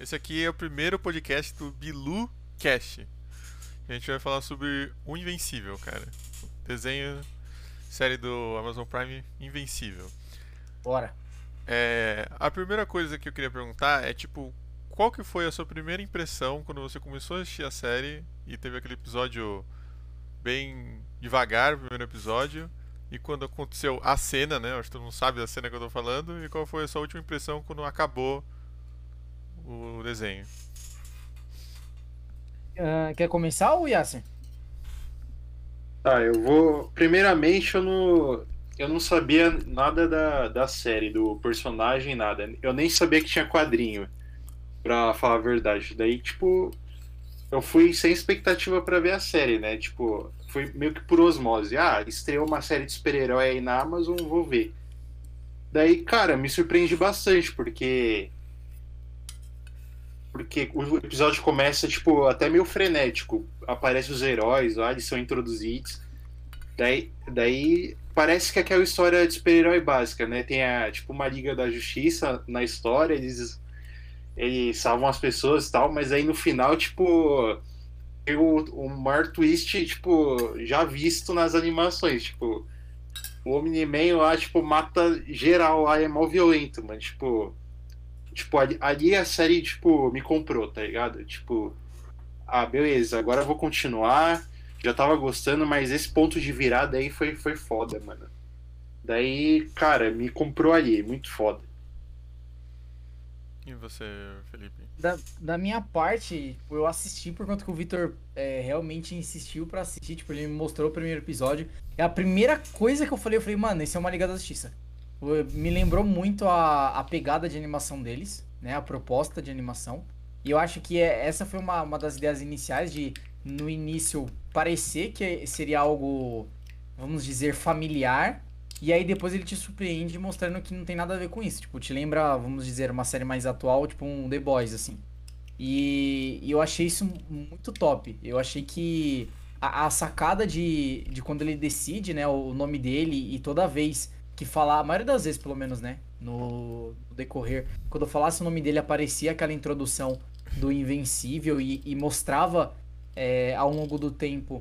Esse aqui é o primeiro podcast do Bilu Cast. A gente vai falar sobre O Invencível, cara. Desenho, série do Amazon Prime Invencível. Bora. É, a primeira coisa que eu queria perguntar é, tipo, qual que foi a sua primeira impressão quando você começou a assistir a série e teve aquele episódio bem devagar, o primeiro episódio, e quando aconteceu a cena, né? Acho que todo mundo sabe da cena que eu tô falando, e qual foi a sua última impressão quando acabou o desenho? Uh, quer começar ou Yasser? Tá, eu vou. Primeiramente, eu não, eu não sabia nada da, da série, do personagem, nada. Eu nem sabia que tinha quadrinho, pra falar a verdade. Daí, tipo, eu fui sem expectativa para ver a série, né? Tipo, foi meio que por osmose. Ah, estreou uma série de super-herói aí na Amazon, vou ver. Daí, cara, me surpreende bastante, porque. Porque o episódio começa, tipo, até meio frenético. Aparecem os heróis lá, eles são introduzidos. Daí, daí parece que é aquela história de super-herói básica, né? Tem a, tipo, uma Liga da Justiça na história, eles, eles salvam as pessoas e tal, mas aí no final, tipo o, o maior twist, tipo, já visto nas animações, tipo, o Omni-Man lá, tipo, mata geral lá, é mal violento, mas, tipo, tipo, ali, ali, a série, tipo, me comprou, tá ligado? Tipo, ah, beleza, agora eu vou continuar, já tava gostando, mas esse ponto de virada aí foi, foi foda, mano. Daí, cara, me comprou ali, muito foda. E você, Felipe? Da, da minha parte, eu assisti por conta que o Victor é, realmente insistiu para assistir. Tipo, ele me mostrou o primeiro episódio. É a primeira coisa que eu falei, eu falei, mano, esse é uma Liga da Justiça. Me lembrou muito a, a pegada de animação deles, né? A proposta de animação. E eu acho que é, essa foi uma, uma das ideias iniciais de, no início, parecer que seria algo, vamos dizer, familiar e aí depois ele te surpreende mostrando que não tem nada a ver com isso. Tipo, te lembra, vamos dizer, uma série mais atual, tipo um The Boys, assim. E, e eu achei isso muito top. Eu achei que a, a, sacada de, de quando ele decide, né, o nome dele e toda vez que falar, a maioria das vezes pelo menos, né, no, no decorrer, quando eu falasse o nome dele aparecia aquela introdução do Invencível e, e mostrava é, ao longo do tempo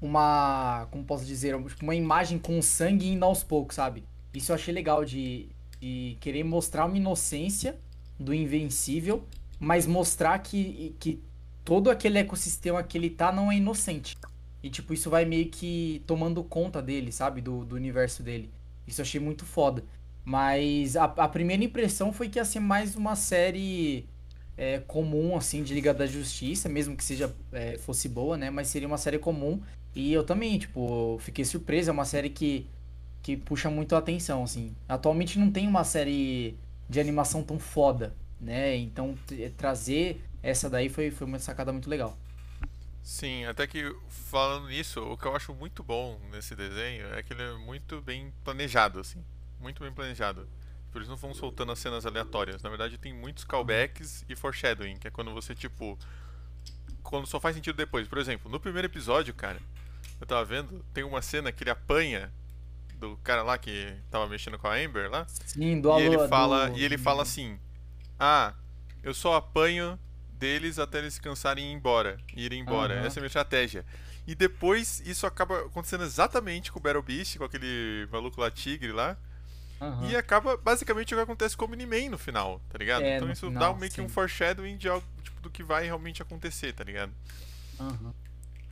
uma. Como posso dizer? Uma imagem com sangue indo aos poucos, sabe? Isso eu achei legal de, de querer mostrar uma inocência do Invencível, mas mostrar que, que todo aquele ecossistema que ele tá não é inocente. E, tipo, isso vai meio que tomando conta dele, sabe? Do, do universo dele. Isso eu achei muito foda. Mas a, a primeira impressão foi que ia ser mais uma série é, comum, assim, de Liga da Justiça, mesmo que seja é, fosse boa, né? Mas seria uma série comum e eu também, tipo, fiquei surpreso. É uma série que, que puxa muito a atenção, assim. Atualmente não tem uma série de animação tão foda, né? Então trazer essa daí foi, foi uma sacada muito legal. Sim, até que falando nisso, o que eu acho muito bom nesse desenho é que ele é muito bem planejado, assim. Muito bem planejado. Por isso não vão soltando as cenas aleatórias. Na verdade, tem muitos callbacks e foreshadowing, que é quando você, tipo. Quando só faz sentido depois. Por exemplo, no primeiro episódio, cara, eu tava vendo, tem uma cena que ele apanha do cara lá que tava mexendo com a Amber lá. Sim, do E ele fala, do... e ele fala assim: "Ah, eu só apanho deles até eles cansarem e ir embora, irem embora. Uhum. Essa é a minha estratégia." E depois isso acaba acontecendo exatamente com o Battle Beast, com aquele maluco lá tigre lá. Uhum. E acaba basicamente o que acontece com o Miniman no final, tá ligado? É, então isso final, dá meio que um foreshadowing de algo tipo, do que vai realmente acontecer, tá ligado? Uhum.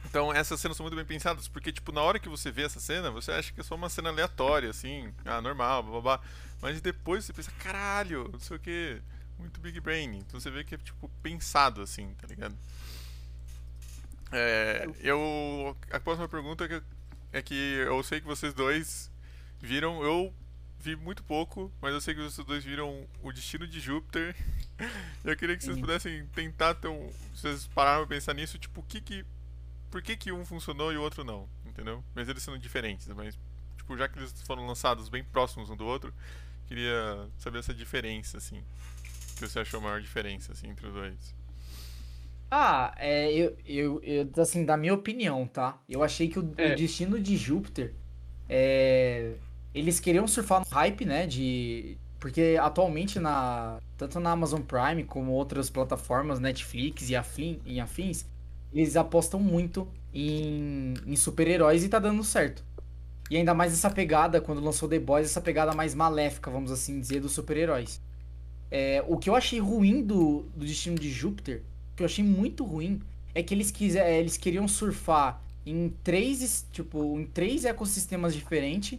Então essas cenas são muito bem pensadas, porque tipo, na hora que você vê essa cena, você acha que é só uma cena aleatória, assim, ah, normal, blá blá blá. Mas depois você pensa, caralho, não sei o que, muito Big Brain. Então você vê que é tipo pensado assim, tá ligado? É, eu. A próxima pergunta é que, é que eu sei que vocês dois viram, eu vi muito pouco, mas eu sei que vocês dois viram o destino de Júpiter. eu queria que vocês pudessem tentar ter um. Vocês pararam pra pensar nisso, tipo, o que que por que, que um funcionou e o outro não, entendeu? Mas eles são diferentes, mas tipo, já que eles foram lançados bem próximos um do outro, queria saber essa diferença, assim. O que você achou a maior diferença, assim, entre os dois? Ah, é, eu, eu, eu, assim, da minha opinião, tá? Eu achei que o, É. o destino de Júpiter, é, eles queriam surfar no hype, né, de... Porque atualmente, na, tanto na Amazon Prime como outras plataformas, Netflix e, afim, e afins, eles apostam muito em, em super-heróis e tá dando certo. E ainda mais essa pegada, quando lançou The Boys, essa pegada mais maléfica, vamos assim dizer, dos super-heróis. É, o que eu achei ruim do, do Destino de Júpiter, que eu achei muito ruim, é que eles, quiser, é, eles queriam surfar em três, tipo, em três ecossistemas diferentes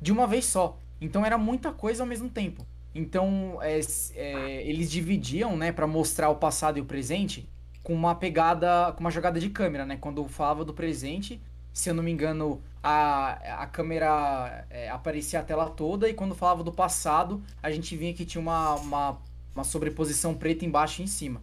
de uma vez só. Então era muita coisa ao mesmo tempo. Então é, é, eles dividiam, né, para mostrar o passado e o presente com uma pegada, com uma jogada de câmera, né? Quando eu falava do presente, se eu não me engano, a, a câmera é, aparecia a tela toda e quando falava do passado, a gente vinha que tinha uma, uma, uma sobreposição preta embaixo e em cima.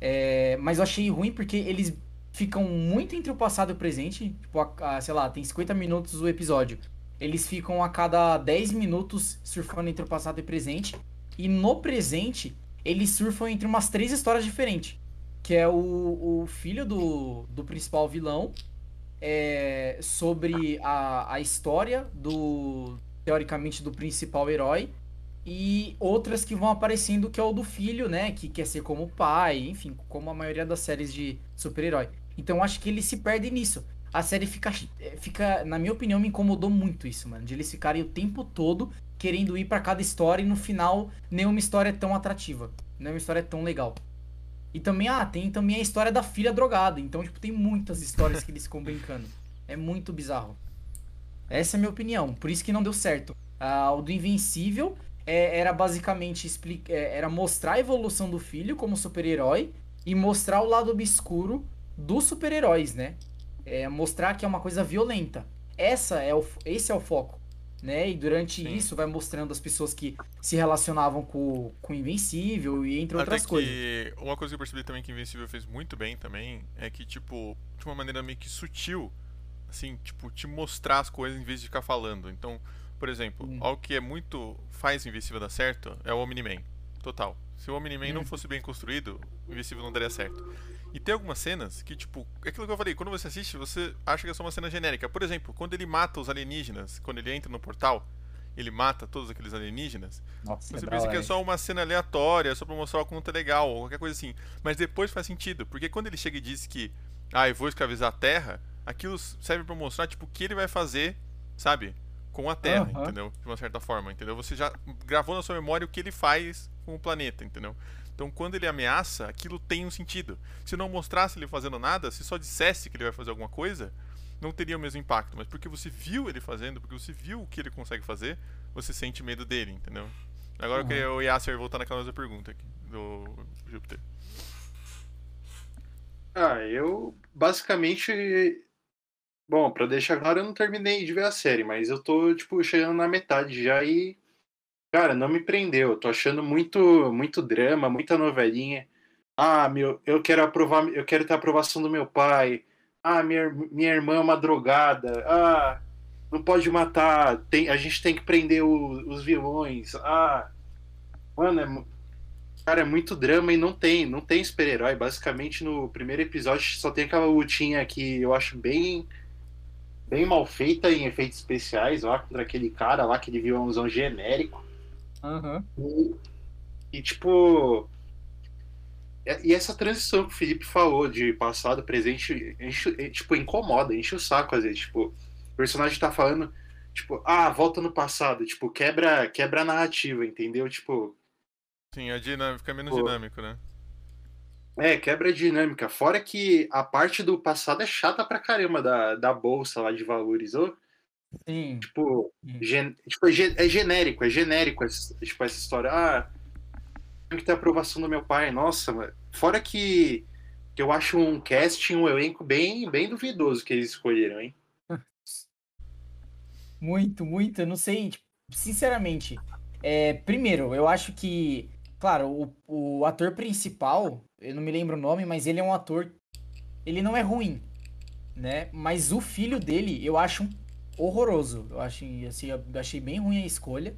É, mas eu achei ruim porque eles ficam muito entre o passado e o presente. Tipo, a, a, sei lá, tem 50 minutos o episódio. Eles ficam a cada 10 minutos surfando entre o passado e o presente. E no presente, eles surfam entre umas três histórias diferentes. Que é o, o filho do, do principal vilão, é, sobre a, a história do, teoricamente, do principal herói. E outras que vão aparecendo, que é o do filho, né? Que quer ser como pai, enfim, como a maioria das séries de super-herói. Então acho que ele se perde nisso. A série fica, fica, na minha opinião, me incomodou muito isso, mano. De eles ficarem o tempo todo querendo ir para cada história e no final nenhuma história é tão atrativa. Nenhuma história é tão legal. E também, ah, tem também a história da filha drogada. Então, tipo, tem muitas histórias que eles ficam brincando. É muito bizarro. Essa é a minha opinião. Por isso que não deu certo. Ah, o do Invencível é, era basicamente explica, é, era mostrar a evolução do filho como super-herói e mostrar o lado obscuro dos super-heróis, né? É mostrar que é uma coisa violenta. Essa é o, esse é o foco, né? E durante Sim. isso vai mostrando as pessoas que se relacionavam com, com o Invencível e entre outras Até coisas. Que uma coisa que eu percebi também que o Invencível fez muito bem também é que, tipo, de uma maneira meio que sutil, assim, tipo, te mostrar as coisas em vez de ficar falando. Então, por exemplo, hum. algo que é muito faz o Invencível dar certo é o Omni-Man. Total. Se o Omni-Man hum. não fosse bem construído, o Invencível não daria certo. E tem algumas cenas que, tipo, é aquilo que eu falei, quando você assiste, você acha que é só uma cena genérica. Por exemplo, quando ele mata os alienígenas, quando ele entra no portal, ele mata todos aqueles alienígenas. Nossa, você é pensa que é só uma cena aleatória, só pra mostrar o quanto é legal, ou qualquer coisa assim. Mas depois faz sentido, porque quando ele chega e diz que, ah, eu vou escravizar a Terra, aquilo serve para mostrar, tipo, o que ele vai fazer, sabe? Com a Terra, uhum. entendeu? De uma certa forma, entendeu? Você já gravou na sua memória o que ele faz com o planeta, entendeu? Então, quando ele ameaça, aquilo tem um sentido. Se não mostrasse ele fazendo nada, se só dissesse que ele vai fazer alguma coisa, não teria o mesmo impacto. Mas porque você viu ele fazendo, porque você viu o que ele consegue fazer, você sente medo dele, entendeu? Agora uhum. eu queria o Yasser voltar naquela mesma pergunta aqui, do Júpiter. Ah, eu basicamente. Bom, pra deixar claro, eu não terminei de ver a série, mas eu tô, tipo, chegando na metade já e Cara, não me prendeu. Eu tô achando muito, muito drama, muita novelinha. Ah, meu, eu quero aprovar, eu quero ter a aprovação do meu pai. Ah, minha, minha irmã é uma drogada. Ah, não pode matar. Tem, a gente tem que prender o, os vilões. Ah, mano, é, cara, é muito drama e não tem, não tem super-herói. Basicamente, no primeiro episódio só tem aquela lutinha que eu acho bem bem mal feita em efeitos especiais, lá contra aquele cara lá, aquele vilãozão genérico. Uhum. E, e, tipo. E essa transição que o Felipe falou de passado, presente, enche, tipo, incomoda, enche o saco às vezes. Tipo, o personagem tá falando, tipo, ah, volta no passado, tipo, quebra, quebra a narrativa, entendeu? Tipo. Sim, a dinâmica fica menos dinâmico, né? É, quebra a dinâmica. Fora que a parte do passado é chata pra caramba da, da bolsa lá de valores. Ou Sim. Tipo, gen, tipo, é genérico, é genérico essa, tipo, essa história. Ah, tem que ter aprovação do meu pai. Nossa, mano. Fora que, que eu acho um casting, um elenco bem, bem duvidoso que eles escolheram, hein? Muito, muito. Eu não sei, tipo, sinceramente. É, primeiro, eu acho que, claro, o, o ator principal, eu não me lembro o nome, mas ele é um ator. Ele não é ruim, né? Mas o filho dele, eu acho um horroroso. Eu achei, assim, eu achei bem ruim a escolha.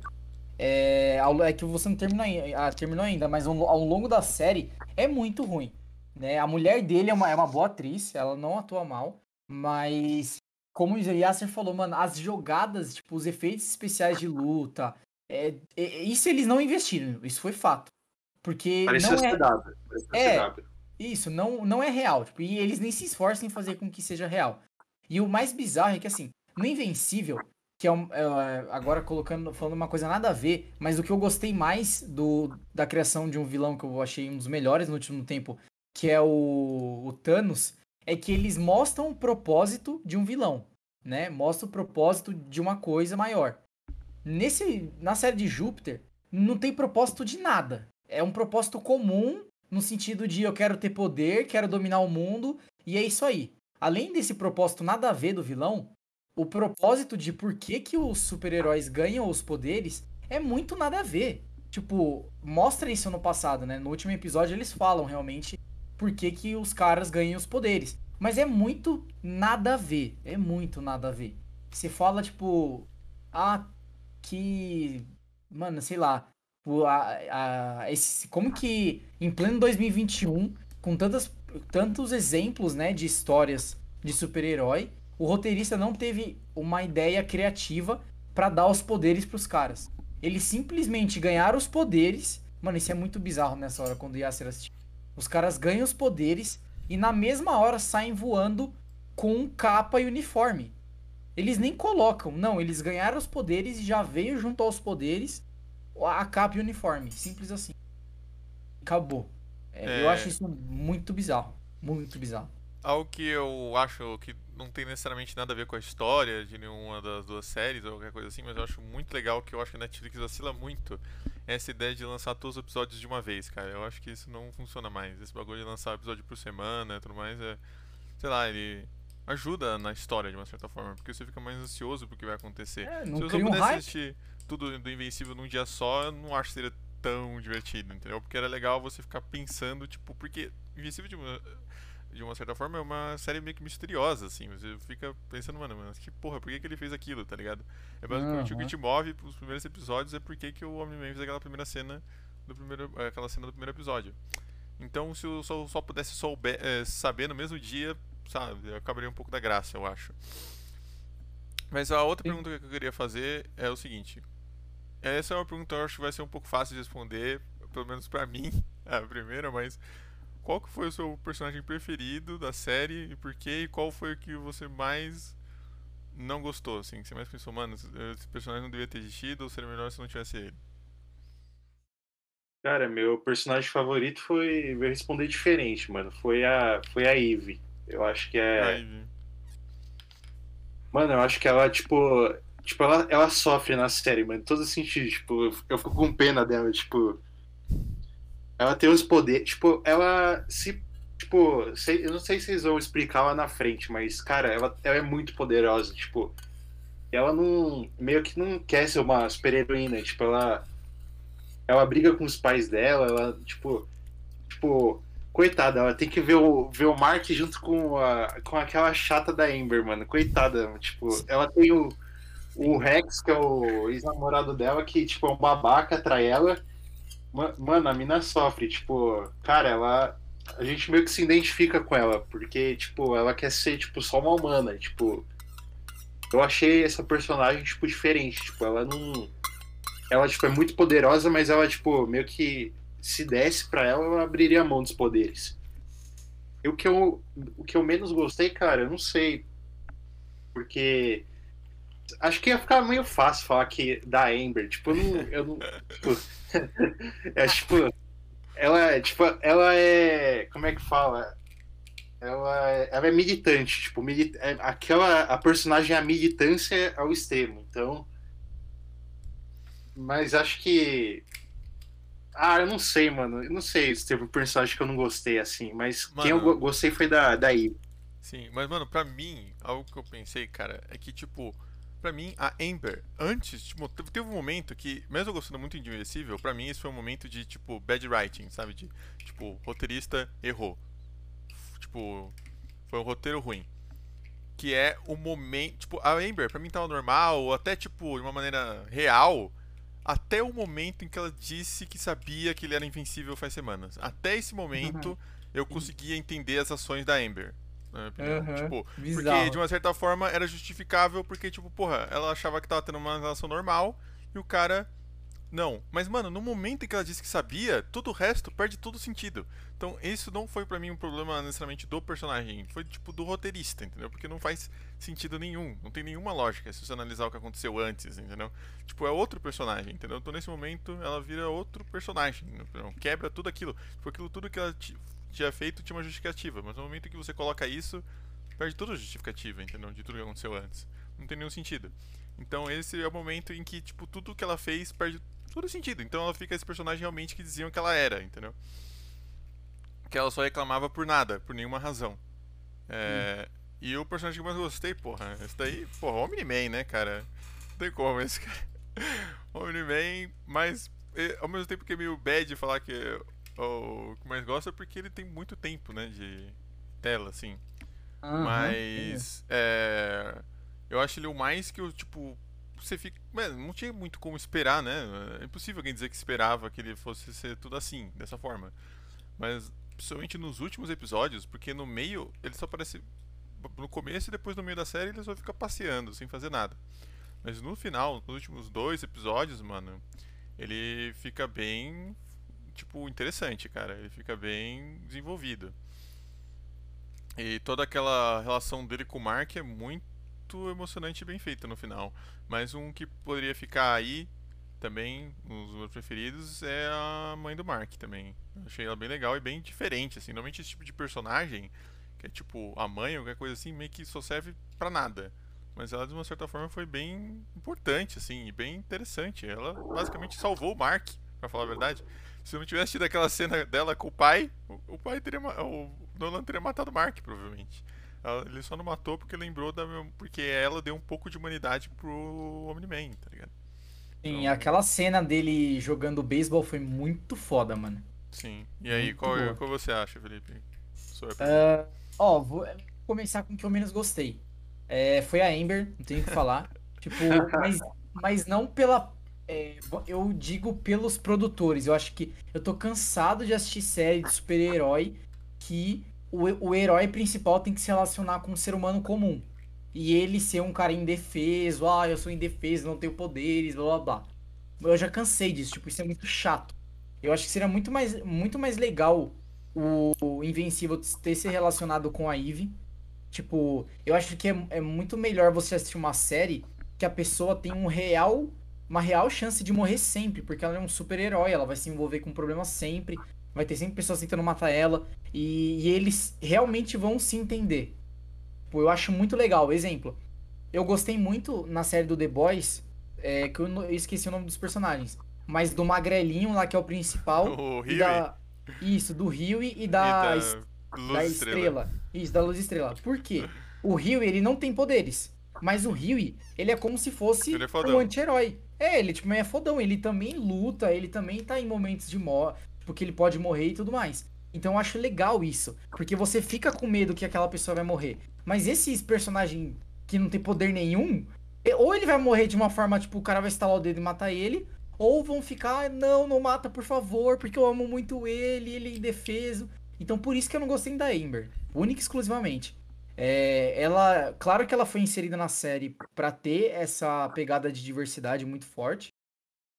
É, é que você não terminou, ah, terminou ainda, mas ao, ao, longo da série é muito ruim. Né? A mulher dele é uma, é uma boa atriz, ela não atua mal, mas como o Yasser falou, mano, as jogadas, tipo, os efeitos especiais de luta, é, é, isso eles não investiram, isso foi fato. Porque Parecia não é... CW. É. CW. Isso, não, não é real. Tipo, e eles nem se esforçam em fazer com que seja real. E o mais bizarro é que, assim, no Invencível, que é, um, é, agora colocando, falando uma coisa nada a ver, mas o que eu gostei mais do, da criação de um vilão que eu achei um dos melhores no último tempo, que é o, o Thanos, é que eles mostram o propósito de um vilão, né? Mostra o propósito de uma coisa maior. Nesse, na série de Júpiter, não tem propósito de nada. É um propósito comum no sentido de eu quero ter poder, quero dominar o mundo, e é isso aí. Além desse propósito nada a ver do vilão, o propósito de por que, que os super-heróis ganham os poderes é muito nada a ver. Tipo, mostra isso no passado, né? No último episódio eles falam realmente por que, que os caras ganham os poderes. Mas é muito nada a ver. É muito nada a ver. Você fala, tipo, ah, que. Mano, sei lá. A, a, esse, como que em pleno 2021, com tantas, tantos exemplos, né, de histórias de super-herói, o roteirista não teve uma ideia criativa pra dar os poderes pros caras. Eles simplesmente ganharam os poderes. Mano, isso é muito bizarro nessa hora quando o Yasser assistiu. Os caras ganham os poderes e na mesma hora saem voando com capa e uniforme. Eles nem colocam, não, eles ganharam os poderes e já veio junto aos poderes a capa e o uniforme. Simples assim. Acabou. É, Eu É. acho isso muito bizarro. Muito bizarro. Algo que eu acho que não tem necessariamente nada a ver com a história de nenhuma das duas séries ou qualquer coisa assim, mas eu acho muito legal que eu acho que a Netflix vacila muito essa ideia de lançar todos os episódios de uma vez, cara. Eu acho que isso não funciona mais. Esse bagulho de lançar episódio por semana e tudo mais é. Sei lá, ele ajuda na história de uma certa forma, porque você fica mais ansioso pro que vai acontecer. É, Se um pudesse hype. assistir tudo do Invencível num dia só, eu não acho que seria tão divertido, entendeu? Porque era legal você ficar pensando, tipo, porque Invencível de uma, de uma certa forma é uma série meio que misteriosa, assim. Você fica pensando, mano, mas que porra, por que, que ele fez aquilo, tá ligado? É basicamente o que te move pros primeiros episódios é porque que o Homem-Man fez aquela primeira cena do primeiro, aquela cena do primeiro episódio. Então, se eu só, só pudesse souber, eh, saber no mesmo dia, sabe, eu acabaria um pouco da graça, eu acho. Mas a outra Sim. pergunta que eu queria fazer é o seguinte. Essa é uma pergunta que eu acho que vai ser um pouco fácil de responder, pelo menos pra mim, a primeira, mas qual que foi o seu personagem preferido da série e por quê? E qual foi o que você mais não gostou, assim? Que você mais pensou, mano, esse personagem não devia ter existido ou seria melhor se não tivesse ele? Cara, meu personagem favorito foi. Vou responder diferente, mano. Foi a, foi a Eve. Eu acho que é. Aí, Mano, eu acho que ela, tipo. Tipo, ela, ela sofre na série, mano. Em todo sentido. Tipo, eu- eu fico com pena dela, tipo. Ela tem os poderes. Tipo, ela se. Tipo, sei- eu não sei se vocês vão explicar lá na frente, mas, cara, ela, ela é muito poderosa. Tipo, ela não. Meio que não quer ser uma super-heroína. Tipo, ela. Ela briga com os pais dela, ela, tipo. Tipo. Coitada, ela tem que ver o, ver o Mark junto com, a, com aquela chata da Amber, mano. Coitada, tipo, ela tem o, o Rex, que é o ex-namorado dela, que, tipo, é um babaca, trai ela. Ma- Mano, a mina sofre, tipo, cara, ela. A gente meio que se identifica com ela, porque, tipo, ela quer ser, tipo, só uma humana, tipo. Eu achei essa personagem, tipo, diferente, tipo, ela não. Ela, tipo, é muito poderosa, mas ela, tipo, meio que se desse pra ela, ela abriria a mão dos poderes. E o que eu, o que eu menos gostei, cara, eu não sei. Porque. Acho que ia ficar meio fácil falar que da Amber. Tipo, eu não. Eu não tipo, é tipo. Ela é. Tipo, ela é. Como é que fala? Ela é, ela é militante. Tipo, mili- é, aquela. A personagem é a militância ao extremo. Então. Mas acho que. Ah, eu não sei, mano. Eu não sei se teve um personagem que eu não gostei assim. Mas quem eu Mano. go- gostei foi da, da Eve. Sim, mas mano, pra mim, algo que eu pensei, cara, é que tipo, pra mim, a Amber, antes, tipo, teve um momento que, mesmo eu gostando muito de Invencível, pra mim esse foi um momento de, tipo, bad writing, sabe? De, tipo, roteirista errou. Tipo, foi um roteiro ruim. Que é o momento. Tipo, a Amber, pra mim tava normal, ou até, tipo, de uma maneira real, até o momento em que ela disse que sabia que ele era invencível faz semanas. Até esse momento, eu conseguia entender as ações da Amber. Na minha opinião. Aham, Tipo, porque bizarro. de uma certa forma era justificável, porque, tipo, porra, ela achava que tava tendo uma relação normal e o cara Não, mas mano, no momento em que ela disse que sabia, todo o resto perde todo sentido. Então, isso não foi para mim um problema necessariamente do personagem, foi tipo do roteirista, entendeu? Porque não faz sentido nenhum, não tem nenhuma lógica se você analisar o que aconteceu antes, entendeu? Tipo, é outro personagem, entendeu? Então, nesse momento, ela vira outro personagem, entendeu? quebra tudo aquilo. Porque aquilo tudo que ela tinha feito tinha uma justificativa, mas no momento que você coloca isso, perde toda a justificativa, entendeu? De tudo que aconteceu antes. Não tem nenhum sentido. Então, esse é o momento em que, tipo, tudo que ela fez perde todo sentido. Então ela fica esse personagem realmente que diziam que ela era, entendeu? Que ela só reclamava por nada, por nenhuma razão. É, hum. E o personagem que eu mais gostei, porra, esse daí, porra, Omni-Man, né, cara? Não tem como esse cara. Omni-Man, mas ao mesmo tempo que é meio bad falar que o que mais gosta é porque ele tem muito tempo, né, de tela, assim. Uhum, mas é. eu acho ele o mais que eu, tipo, você fica. Mano, não tinha muito como esperar, né? É impossível alguém dizer que esperava que ele fosse ser tudo assim, dessa forma. Mas, principalmente nos últimos episódios, porque no meio ele só aparece. No começo e depois no meio da série ele só fica passeando, sem fazer nada. Mas no final, nos últimos dois episódios, mano, ele fica bem. Tipo, interessante, cara. Ele fica bem desenvolvido. E toda aquela relação dele com o Mark é muito emocionante e bem feita no final. Mas um que poderia ficar aí também, um dos meus preferidos, é a mãe do Mark também. Achei ela bem legal e bem diferente, assim. Normalmente esse tipo de personagem, que é tipo a mãe ou qualquer coisa assim, meio que só serve para nada. Mas ela, de uma certa forma, foi bem importante, assim, e bem interessante. Ela basicamente salvou o Mark, para falar a verdade. Se não tivesse tido aquela cena dela com o pai, o pai teria. O Nolan teria matado o Mark, provavelmente. Ele só não matou porque lembrou da. Porque ela deu um pouco de humanidade pro Omni-Man, tá ligado? Sim, então... aquela cena dele jogando beisebol foi muito foda, mano. Sim. E aí, qual, qual você acha, Felipe? Uh, ó, vou começar com o que eu menos gostei. É, foi a Amber, não tenho o que falar. tipo, mas, mas não pela. É, eu digo pelos produtores. Eu acho que eu tô cansado de assistir série de super-herói que o, o herói principal tem que se relacionar com um ser humano comum. E ele ser um cara indefeso, ah, eu sou indefeso, não tenho poderes, blá blá blá. Eu já cansei disso, tipo, isso é muito chato. Eu acho que seria muito mais, muito mais legal o, o Invencível ter se relacionado com a Eve. Tipo, eu acho que é, é muito melhor você assistir uma série que a pessoa tem um real uma real chance de morrer sempre, porque ela é um super-herói, ela vai se envolver com problemas sempre, vai ter sempre pessoas tentando matar ela, e, e eles realmente vão se entender. Pô, eu acho muito legal. Exemplo, eu gostei muito na série do The Boys, é, que eu, eu, esqueci o nome dos personagens, mas do Magrelinho lá, que é o principal. O Rio. Isso, do Rio e, e da, e da, da estrela. estrela. Isso, da Luz Estrela. Por quê? O Rio, ele não tem poderes. Mas o Rio, ele é como se fosse é um anti-herói. É, ele tipo, é fodão. Ele também luta, ele também tá em momentos de morte, porque ele pode morrer e tudo mais. Então eu acho legal isso, porque você fica com medo que aquela pessoa vai morrer. Mas esses personagens que não tem poder nenhum, ou ele vai morrer de uma forma, tipo, o cara vai estalar o dedo e matar ele, ou vão ficar, não, não mata, por favor, porque eu amo muito ele, ele é indefeso. Então por isso que eu não gostei da Amber, única e exclusivamente. É, ela, claro que ela foi inserida na série para ter essa pegada de diversidade muito forte,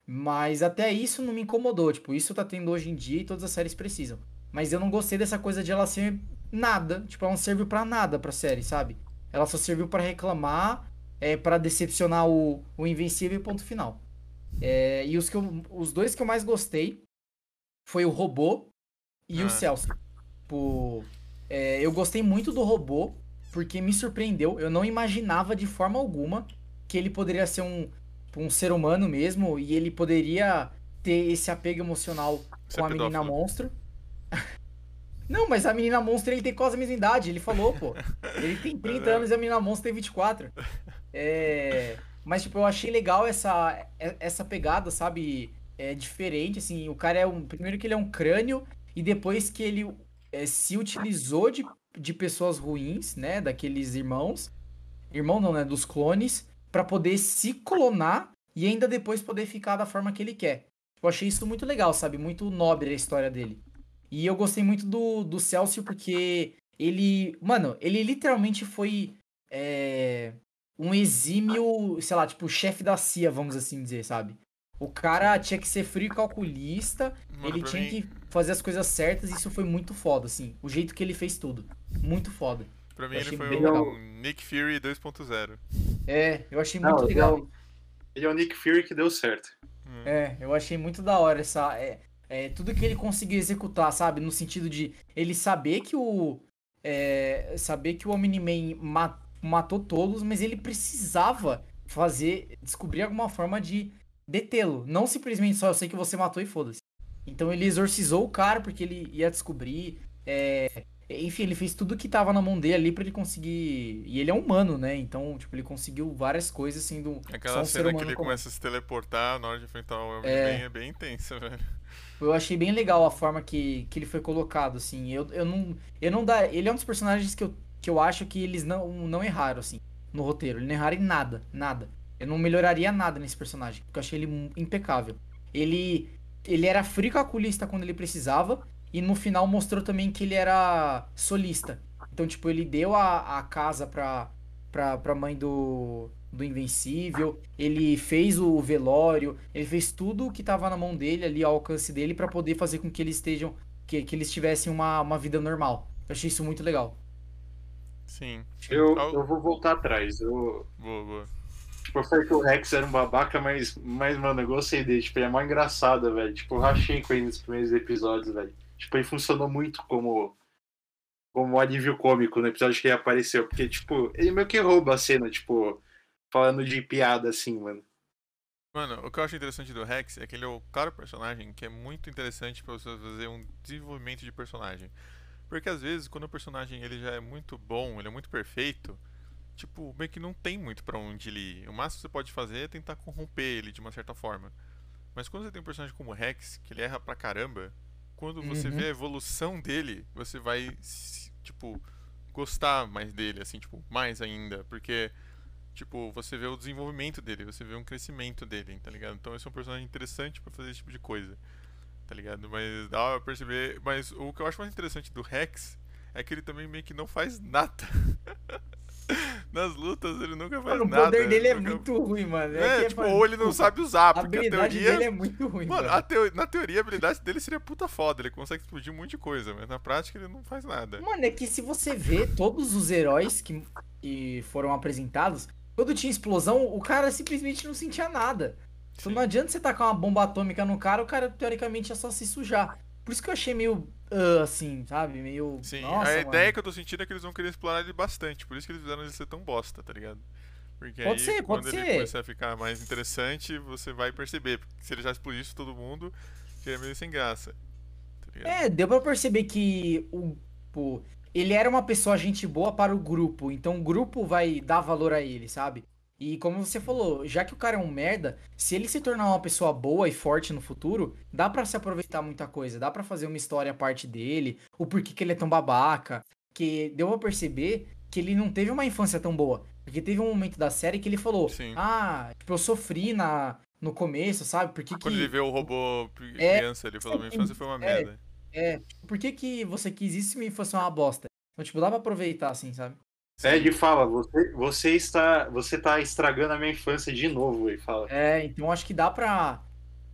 mas até isso não me incomodou. Tipo, isso tá tendo hoje em dia e todas as séries precisam. Mas eu não gostei dessa coisa de ela ser nada. Tipo, ela não serviu para nada pra série, sabe? Ela só serviu para reclamar, é, para decepcionar o, o Invencível e ponto final. É, e os, que eu, os dois que eu mais gostei foi o robô e ah. o Celso. Tipo, é, eu gostei muito do robô, porque me surpreendeu. Eu não imaginava de forma alguma que ele poderia ser um, um ser humano mesmo e ele poderia ter esse apego emocional com a menina monstro. Não, mas a menina monstro ele tem quase a mesma idade, ele falou, pô. Ele tem 30 anos e a menina monstro tem 24. É... Mas, tipo, eu achei legal essa, essa pegada, sabe? É diferente, assim. O cara é um. Primeiro que ele é um crânio, e depois que ele é, se utilizou de, de pessoas ruins, né? Daqueles irmãos. Irmão não, né? Dos clones, para poder se clonar e ainda depois poder ficar da forma que ele quer. Eu achei isso muito legal, sabe? Muito nobre a história dele. E eu gostei muito do, do Celso porque ele. Mano, ele literalmente foi. É, um exímio, sei lá, tipo, chefe da CIA, vamos assim dizer, sabe? O cara tinha que ser frio e calculista, Mano, ele tinha mim- que fazer as coisas certas, e isso foi muito foda, assim. O jeito que ele fez tudo. Muito foda. Pra mim ele foi um legal. Nick Fury 2.0. É, eu achei Não, muito ele legal. é o- Ele é o Nick Fury que deu certo. É, eu achei muito da hora essa. É, é, tudo que ele conseguiu executar, sabe? No sentido de ele saber que o. é, saber que o Omni-Man ma- matou todos, mas ele precisava fazer. descobrir alguma forma de detê-lo. Não simplesmente só eu sei que você matou e foda-se. Então ele exorcizou o cara porque ele ia descobrir. é, enfim, ele fez tudo que tava na mão dele ali pra ele conseguir. E ele é humano, né? Então, tipo, ele conseguiu várias coisas sendo só Aquela um ser cena que ele comum. começa a se teleportar na hora de enfrentar o Homem-Man É. é. bem intensa, velho. Eu achei bem legal a forma que, que ele foi colocado, assim. Eu, eu não. Eu não dá. Ele é um dos personagens que eu, que eu acho que eles não, não erraram, assim, no roteiro. Eles não erraram em nada. Nada. Eu não melhoraria nada nesse personagem. Porque eu achei ele impecável. Ele. Ele era frio calculista quando ele precisava. E no final mostrou também que ele era solista. Então, tipo, ele deu a, a casa pra, pra, pra mãe do, do Invencível. Ele fez o velório. Ele fez tudo o que tava na mão dele, ali ao alcance dele, pra poder fazer com que eles estejam. Que, que eles tivessem uma, uma vida normal. Eu achei isso muito legal. Sim. Eu, eu vou voltar atrás. Eu, Boa, boa. Tipo, eu falei que o Rex era um babaca, mas, mas mano, eu gostei dele. Tipo, ele é mó engraçado, velho. Tipo, eu rachei com ele nos primeiros episódios, velho. Tipo, ele funcionou muito como como alívio cômico no episódio que ele apareceu. Porque, tipo, ele meio que rouba a cena, tipo, falando de piada assim, mano. Mano, o que eu acho interessante do Rex é que ele é o claro personagem que é muito interessante pra você fazer um desenvolvimento de personagem. Porque às vezes, quando o personagem ele já é muito bom, ele é muito perfeito, tipo, meio que não tem muito pra onde ele ir. O máximo que você pode fazer é tentar corromper ele de uma certa forma. Mas quando você tem um personagem como o Rex, que ele erra pra caramba, quando você Uhum. vê a evolução dele, você vai, tipo, gostar mais dele, assim, tipo, mais ainda. Porque Tipo, você vê o desenvolvimento dele, você vê um crescimento dele, tá ligado? Então esse é um personagem interessante pra fazer esse tipo de coisa, tá ligado? Mas dá pra perceber. Mas o que eu acho mais interessante do Rex é que ele também meio que não faz nada. Nas lutas ele nunca faz Mano, o nada. poder dele é nunca- muito ruim, mano. É, que tipo, mano, ou ele não desculpa, sabe usar, A porque a habilidade teoria. dele é muito ruim, Mano, mano. a teo- na teoria a habilidade dele seria puta foda, ele consegue explodir um monte de coisa, mas na prática ele não faz nada. Mano, é que se você vê todos os heróis que, que foram apresentados, quando tinha explosão, o cara simplesmente não sentia nada. Então não adianta você tacar uma bomba atômica no cara, o cara teoricamente é só se sujar. Por isso que eu achei meio ah, assim, sabe? Meio. Sim, Nossa, a mano. ideia que eu tô sentindo é que eles vão querer explorar ele bastante, por isso que eles fizeram ele ser tão bosta, tá ligado? Porque Pode aí, ser, quando pode ele ser. começar a ficar mais interessante, você vai perceber. Porque se ele já explodisse todo mundo, seria meio sem graça. Tá? É, deu pra perceber que o, pô, ele era uma pessoa gente boa para o grupo, então o grupo vai dar valor a ele, sabe? E como você falou, já que o cara é um merda, se ele se tornar uma pessoa boa e forte no futuro, dá pra se aproveitar muita coisa, dá pra fazer uma história a parte dele, o porquê que ele é tão babaca, que deu pra perceber que ele não teve uma infância tão boa, porque teve um momento da série que ele falou: Sim. "Ah, tipo, eu sofri na no começo, sabe? Por que Quando que ele vê o robô É, criança, ele falou: minha infância foi uma é. merda. É, por que que você quis isso se minha infância é uma bosta? Então, tipo, dá pra aproveitar, assim, sabe? Ed fala, você, você está. Você tá estragando a minha infância de novo, ele fala. É, então acho que dá pra.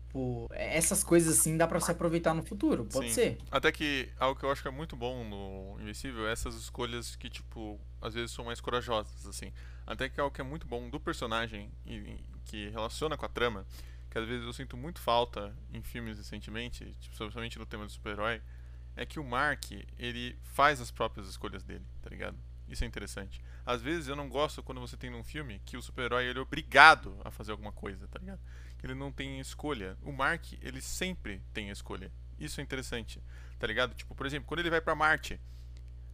Pô, essas coisas assim dá pra se aproveitar no futuro, pode Sim. ser. Até que algo que eu acho que é muito bom no Invencível é essas escolhas que, tipo, às vezes são mais corajosas, assim. Até que algo que é muito bom do personagem e e que relaciona com a trama, que às vezes eu sinto muito falta em filmes recentemente, tipo, especialmente no tema do super-herói, é que o Mark, ele faz as próprias escolhas dele, tá ligado? Isso é interessante. Às vezes eu não gosto quando você tem num filme que o super-herói ele é obrigado a fazer alguma coisa, tá ligado? Que ele não tem escolha. O Mark, ele sempre tem escolha. Isso é interessante, tá ligado? Tipo, por exemplo, quando ele vai pra Marte,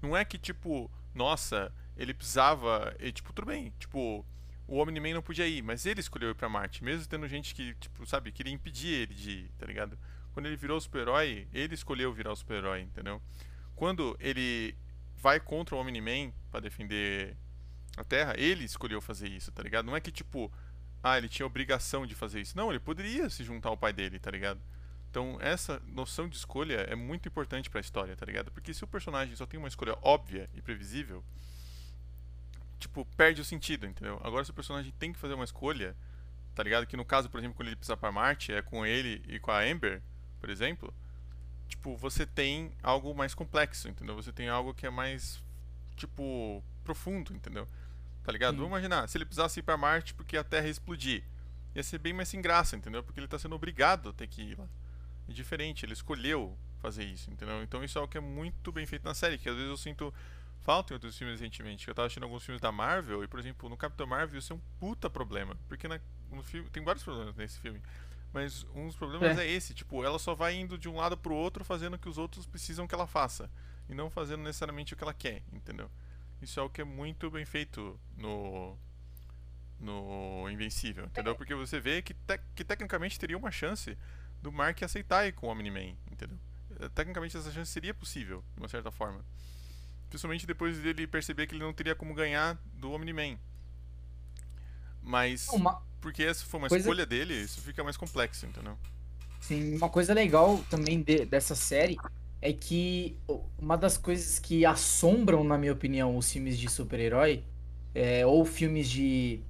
não é que tipo, nossa, ele precisava, e, tipo, tudo bem, tipo, o Omni-Man não podia ir, mas ele escolheu ir pra Marte, mesmo tendo gente que, tipo, sabe, queria impedir ele de ir, tá ligado? Quando ele virou super-herói, ele escolheu virar o super-herói, entendeu? Quando ele vai contra o Omni-Man pra defender a Terra, ele escolheu fazer isso, tá ligado? Não é que tipo, ah, ele tinha obrigação de fazer isso. Não, ele poderia se juntar ao pai dele, tá ligado? Então, essa noção de escolha é muito importante pra história, tá ligado? Porque se o personagem só tem uma escolha óbvia e previsível, tipo, perde o sentido, entendeu? Agora, se o personagem tem que fazer uma escolha, tá ligado? Que no caso, por exemplo, quando ele precisa pra Marte, é com ele e com a Amber, por exemplo. Tipo, você tem algo mais complexo, entendeu? Você tem algo que é mais, tipo, profundo, entendeu? Tá ligado? Sim. Vamos imaginar, se ele precisasse ir pra Marte porque a Terra ia explodir, ia ser bem mais sem graça, entendeu? Porque ele tá sendo obrigado a ter que ir lá. É diferente, ele escolheu fazer isso, entendeu? Então isso é algo que é muito bem feito na série, que às vezes eu sinto falta em outros filmes recentemente. Eu tava assistindo alguns filmes da Marvel e, por exemplo, no Capitão Marvel isso é um puta problema. Porque na- no filme. Tem vários problemas nesse filme. Mas um dos problemas é. É. esse, tipo, ela só vai indo de um lado pro outro fazendo o que os outros precisam que ela faça. E não fazendo necessariamente o que ela quer, entendeu? Isso é o que é muito bem feito no. No Invencível, entendeu? Porque você vê que, tec- que tecnicamente teria uma chance do Mark aceitar ir com o Omni-Man, entendeu? Eh, Tecnicamente essa chance seria possível, de uma certa forma. Principalmente depois dele perceber que ele não teria como ganhar do Omni-Man. Mas, Uma, porque essa foi uma Coisa- escolha dele, isso fica mais complexo, entendeu? Sim, uma coisa legal também de- dessa série é que uma das coisas que assombram, na minha opinião, os filmes de super-herói, é, ou filmes de,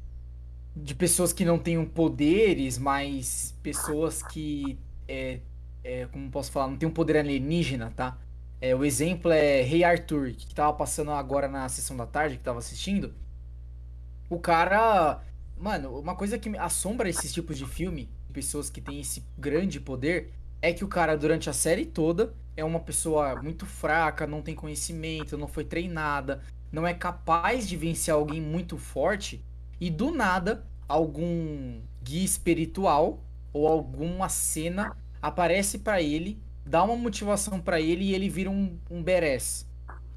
de pessoas que não tenham poderes, mas pessoas que, é, é, como posso falar, não tem um poder alienígena, tá? É, o exemplo é Rei Arthur, que tava passando agora na sessão da tarde, que tava assistindo. O cara. Mano, uma coisa que assombra esses tipos de filme, pessoas que têm esse grande poder, é que o cara, durante a série toda, é uma pessoa muito fraca, não tem conhecimento, não foi treinada, não é capaz de vencer alguém muito forte, e do nada, algum guia espiritual ou alguma cena aparece pra ele, dá uma motivação pra ele e ele vira um, um badass.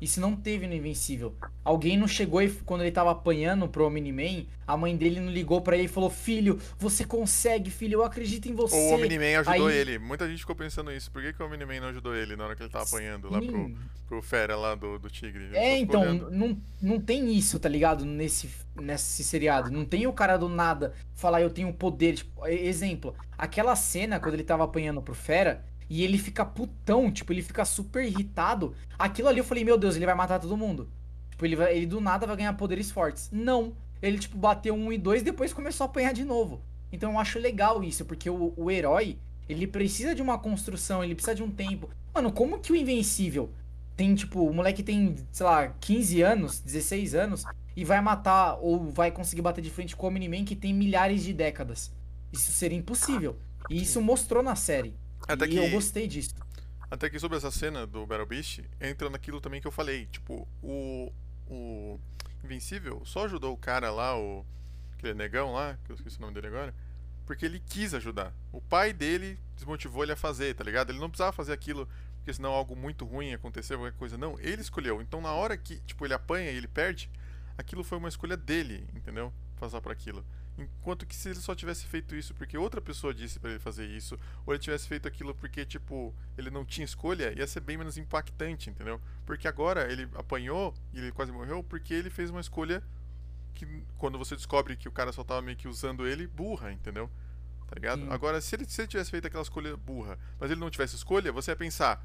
Isso não teve no Invencível. Alguém não chegou e quando ele tava apanhando pro Omni-Man, a mãe dele não ligou pra ele e falou: Filho, você consegue, filho, eu acredito em você. O Omni-Man ajudou Aí- ele. Muita gente ficou pensando isso. Por que, que o Omni-Man não ajudou ele na hora que ele tava apanhando lá pro, Sim. pro Fera lá do, do Tigre? É, então, olhando. não, não tem isso, tá ligado? Nesse, nesse seriado. Não tem o cara do nada falar, eu tenho poder. Tipo, e- exemplo, aquela cena quando ele tava apanhando pro Fera e ele fica putão, tipo, ele fica super irritado. Aquilo ali eu falei, meu Deus, ele vai matar todo mundo. Tipo, ele, vai, ele do nada vai ganhar poderes fortes. Não. Ele, tipo, bateu um e dois e depois começou a apanhar de novo. Então eu acho legal isso, porque o, o herói, ele precisa de uma construção, ele precisa de um tempo. Mano, como que o Invencível tem, tipo, o moleque tem, sei lá, 15 anos, 16 anos, e vai matar ou vai conseguir bater de frente com o Omni-Man que tem milhares de décadas. Isso seria impossível. E isso mostrou na série. Até e que- eu gostei disso. Até que sobre essa cena do Battle Beast, entra naquilo também que eu falei. Tipo, o. O Invencível só ajudou o cara lá, o. Aquele negão lá, que eu esqueci o nome dele agora. Porque ele quis ajudar. O pai dele desmotivou ele a fazer, tá ligado? Ele não precisava fazer aquilo porque senão algo muito ruim ia acontecer, qualquer coisa. Não, ele escolheu. Então na hora que, tipo, ele apanha e ele perde, aquilo foi uma escolha dele, entendeu? Passar por aquilo. Enquanto que se ele só tivesse feito isso porque outra pessoa disse pra ele fazer isso, ou ele tivesse feito aquilo porque, tipo, ele não tinha escolha, ia ser bem menos impactante, entendeu? Porque agora ele apanhou e ele quase morreu porque ele fez uma escolha que, quando você descobre que o cara só tava meio que usando ele, burra, entendeu? Tá ligado? Sim. Agora, se ele, se ele tivesse feito aquela escolha burra, mas ele não tivesse escolha, você ia pensar,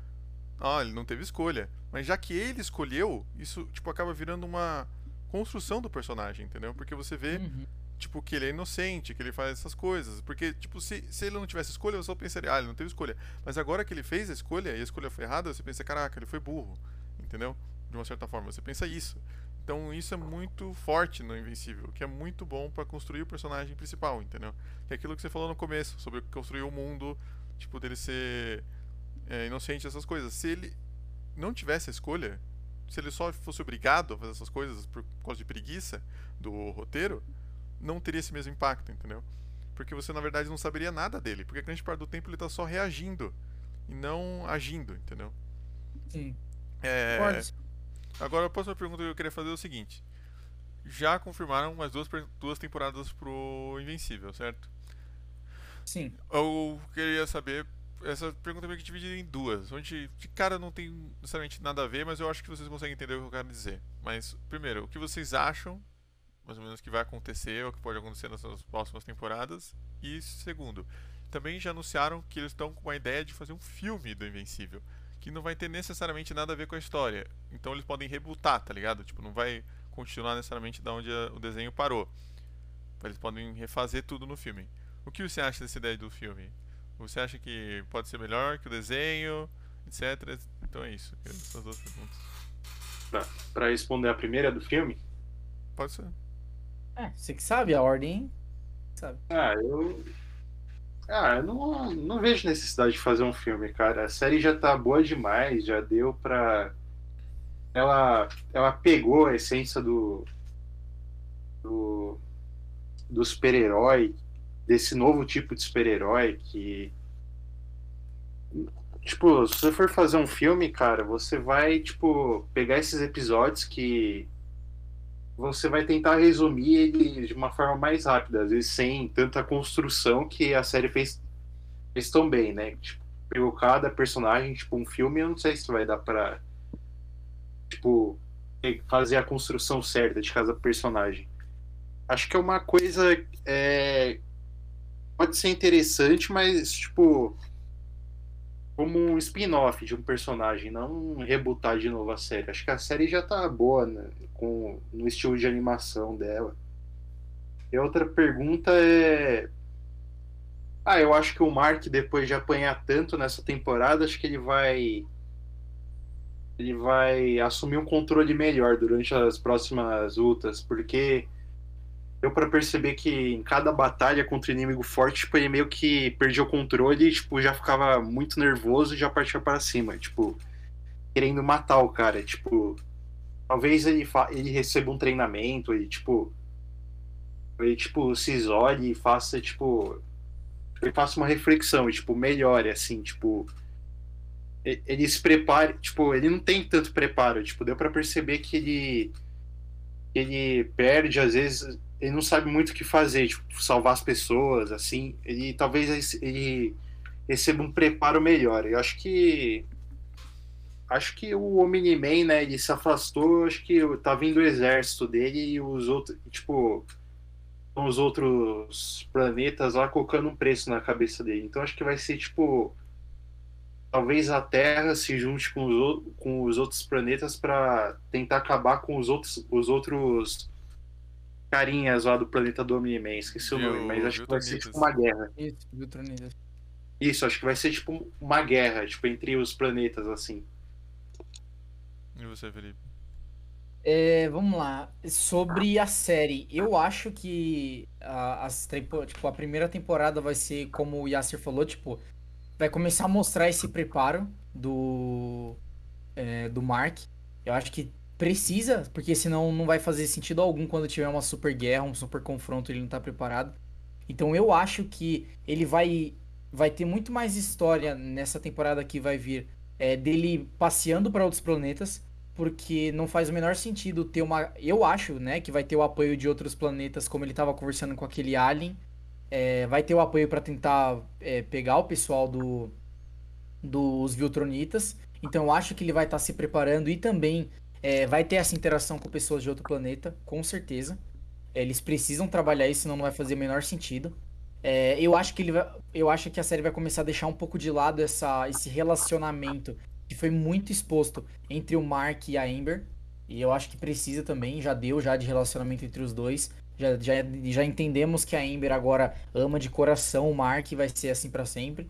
ah, ele não teve escolha. Mas já que ele escolheu, isso, tipo, acaba virando uma construção do personagem, entendeu? Porque você vê Uhum. Tipo, que ele é inocente, que ele faz essas coisas. Porque, tipo, se, se ele não tivesse escolha, você só pensaria, ah, ele não teve escolha. Mas agora que ele fez a escolha e a escolha foi errada, você pensa, caraca, ele foi burro. Entendeu? De uma certa forma, você pensa isso. Então isso é muito forte no Invencível, que é muito bom pra construir o personagem principal, entendeu? Que é aquilo que você falou no começo, sobre construir o mundo, tipo, dele ser é, inocente, essas coisas. Se ele não tivesse a escolha, se ele só fosse obrigado a fazer essas coisas por causa de preguiça do roteiro, não teria esse mesmo impacto, entendeu? Porque você na verdade não saberia nada dele, porque grande parte do tempo ele tá só reagindo e não agindo, entendeu? Sim. É, agora a próxima pergunta que eu queria fazer é o seguinte: já confirmaram mais duas, duas temporadas pro Invencível, certo? Sim. Eu queria saber. Essa pergunta é meio que dividida em duas, onde de cara não tem necessariamente nada a ver, mas eu acho que vocês conseguem entender o que eu quero dizer. Mas, primeiro, o que vocês acham, mais ou menos, que vai acontecer ou que pode acontecer nessas próximas temporadas? E, segundo, também já anunciaram que eles estão com uma ideia de fazer um filme do Invencível, que não vai ter necessariamente nada a ver com a história. Então eles podem rebutar, tá ligado? Tipo, não vai continuar necessariamente da onde a- o desenho parou. Eles podem refazer tudo no filme. O que você acha dessa ideia do filme? Você acha que pode ser melhor que o desenho, etc? Então é isso. Essas duas perguntas. Pra, pra responder a primeira do filme? Pode ser. É, você que sabe a ordem, sabe? Ah, eu. Ah, eu não, não vejo necessidade de fazer um filme, cara. A série já tá boa demais, já deu pra. Ela, ela pegou a essência do. do, do super-herói, desse novo tipo de super-herói que. Tipo, se você for fazer um filme, cara, você vai, tipo, pegar esses episódios que você vai tentar resumir ele de uma forma mais rápida, às vezes sem tanta construção que a série fez, fez tão bem, né? Tipo, pegou cada personagem, tipo, um filme, eu não sei se vai dar pra, tipo, fazer a construção certa de cada personagem. Acho que é uma coisa. É, pode ser interessante, mas, tipo, como um spin-off de um personagem, não rebutar de novo a série. Acho que a série já tá boa né, com, no estilo de animação dela. E outra pergunta é. Ah, eu acho que o Mark, depois de apanhar tanto nessa temporada, acho que ele vai. Ele vai assumir um controle melhor durante as próximas lutas, porque deu para perceber que em cada batalha contra inimigo forte, tipo, ele meio que perdia o controle e, tipo, já ficava muito nervoso e já partia para cima, tipo, querendo matar o cara, tipo, talvez ele, ele receba um treinamento, ele, tipo, ele, tipo, se isole e faça, tipo, ele faça uma reflexão e, tipo, melhore, assim, tipo, ele se prepare, tipo, ele não tem tanto preparo, tipo, deu para perceber que ele ele perde às vezes ele não sabe muito o que fazer, tipo, salvar as pessoas, assim. Ele talvez ele receba um preparo melhor. Eu acho que acho que o Omni-Man, né, ele se afastou, acho que tá vindo o exército dele e os outros, tipo, os outros planetas lá colocando um preço na cabeça dele. Então acho que vai ser tipo talvez a Terra se junte com os, com os outros planetas para tentar acabar com os outros os outros carinhas lá do planeta do Omni-Man, esqueci o nome, mas acho que vai ser tipo uma guerra. Isso. Isso, acho que vai ser tipo uma guerra, tipo, entre os planetas, assim. E você, Felipe? É, vamos lá. Sobre a série, eu acho que a, as, tipo, a primeira temporada vai ser, como o Yasser falou, tipo, vai começar a mostrar esse preparo do, é, do Mark. Eu acho que precisa, porque senão não vai fazer sentido algum quando tiver uma super guerra, um super confronto, ele não tá preparado. Então eu acho que ele vai vai ter muito mais história nessa temporada que vai vir é, dele passeando para outros planetas, porque não faz o menor sentido ter uma. Eu acho, né, que vai ter o apoio de outros planetas, como ele tava conversando com aquele alien. É, vai ter o apoio para tentar é, pegar o pessoal do dos Viltronitas. Então eu acho que ele vai estar tá se preparando e também é, vai ter essa interação com pessoas de outro planeta, com certeza. É, eles precisam trabalhar isso, senão não vai fazer o menor sentido. É, eu acho que ele vai, eu acho que a série vai começar a deixar um pouco de lado essa, esse relacionamento que foi muito exposto entre o Mark e a Amber. E eu acho que precisa também, já deu já de relacionamento entre os dois. Já, já, já entendemos que a Amber agora ama de coração o Mark e vai ser assim para sempre.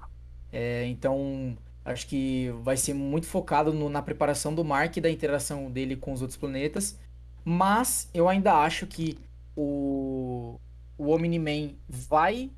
É, então Acho que vai ser muito focado no, na preparação do Mark e da interação dele com os outros planetas. Mas eu ainda acho que o, o Omni-Man vai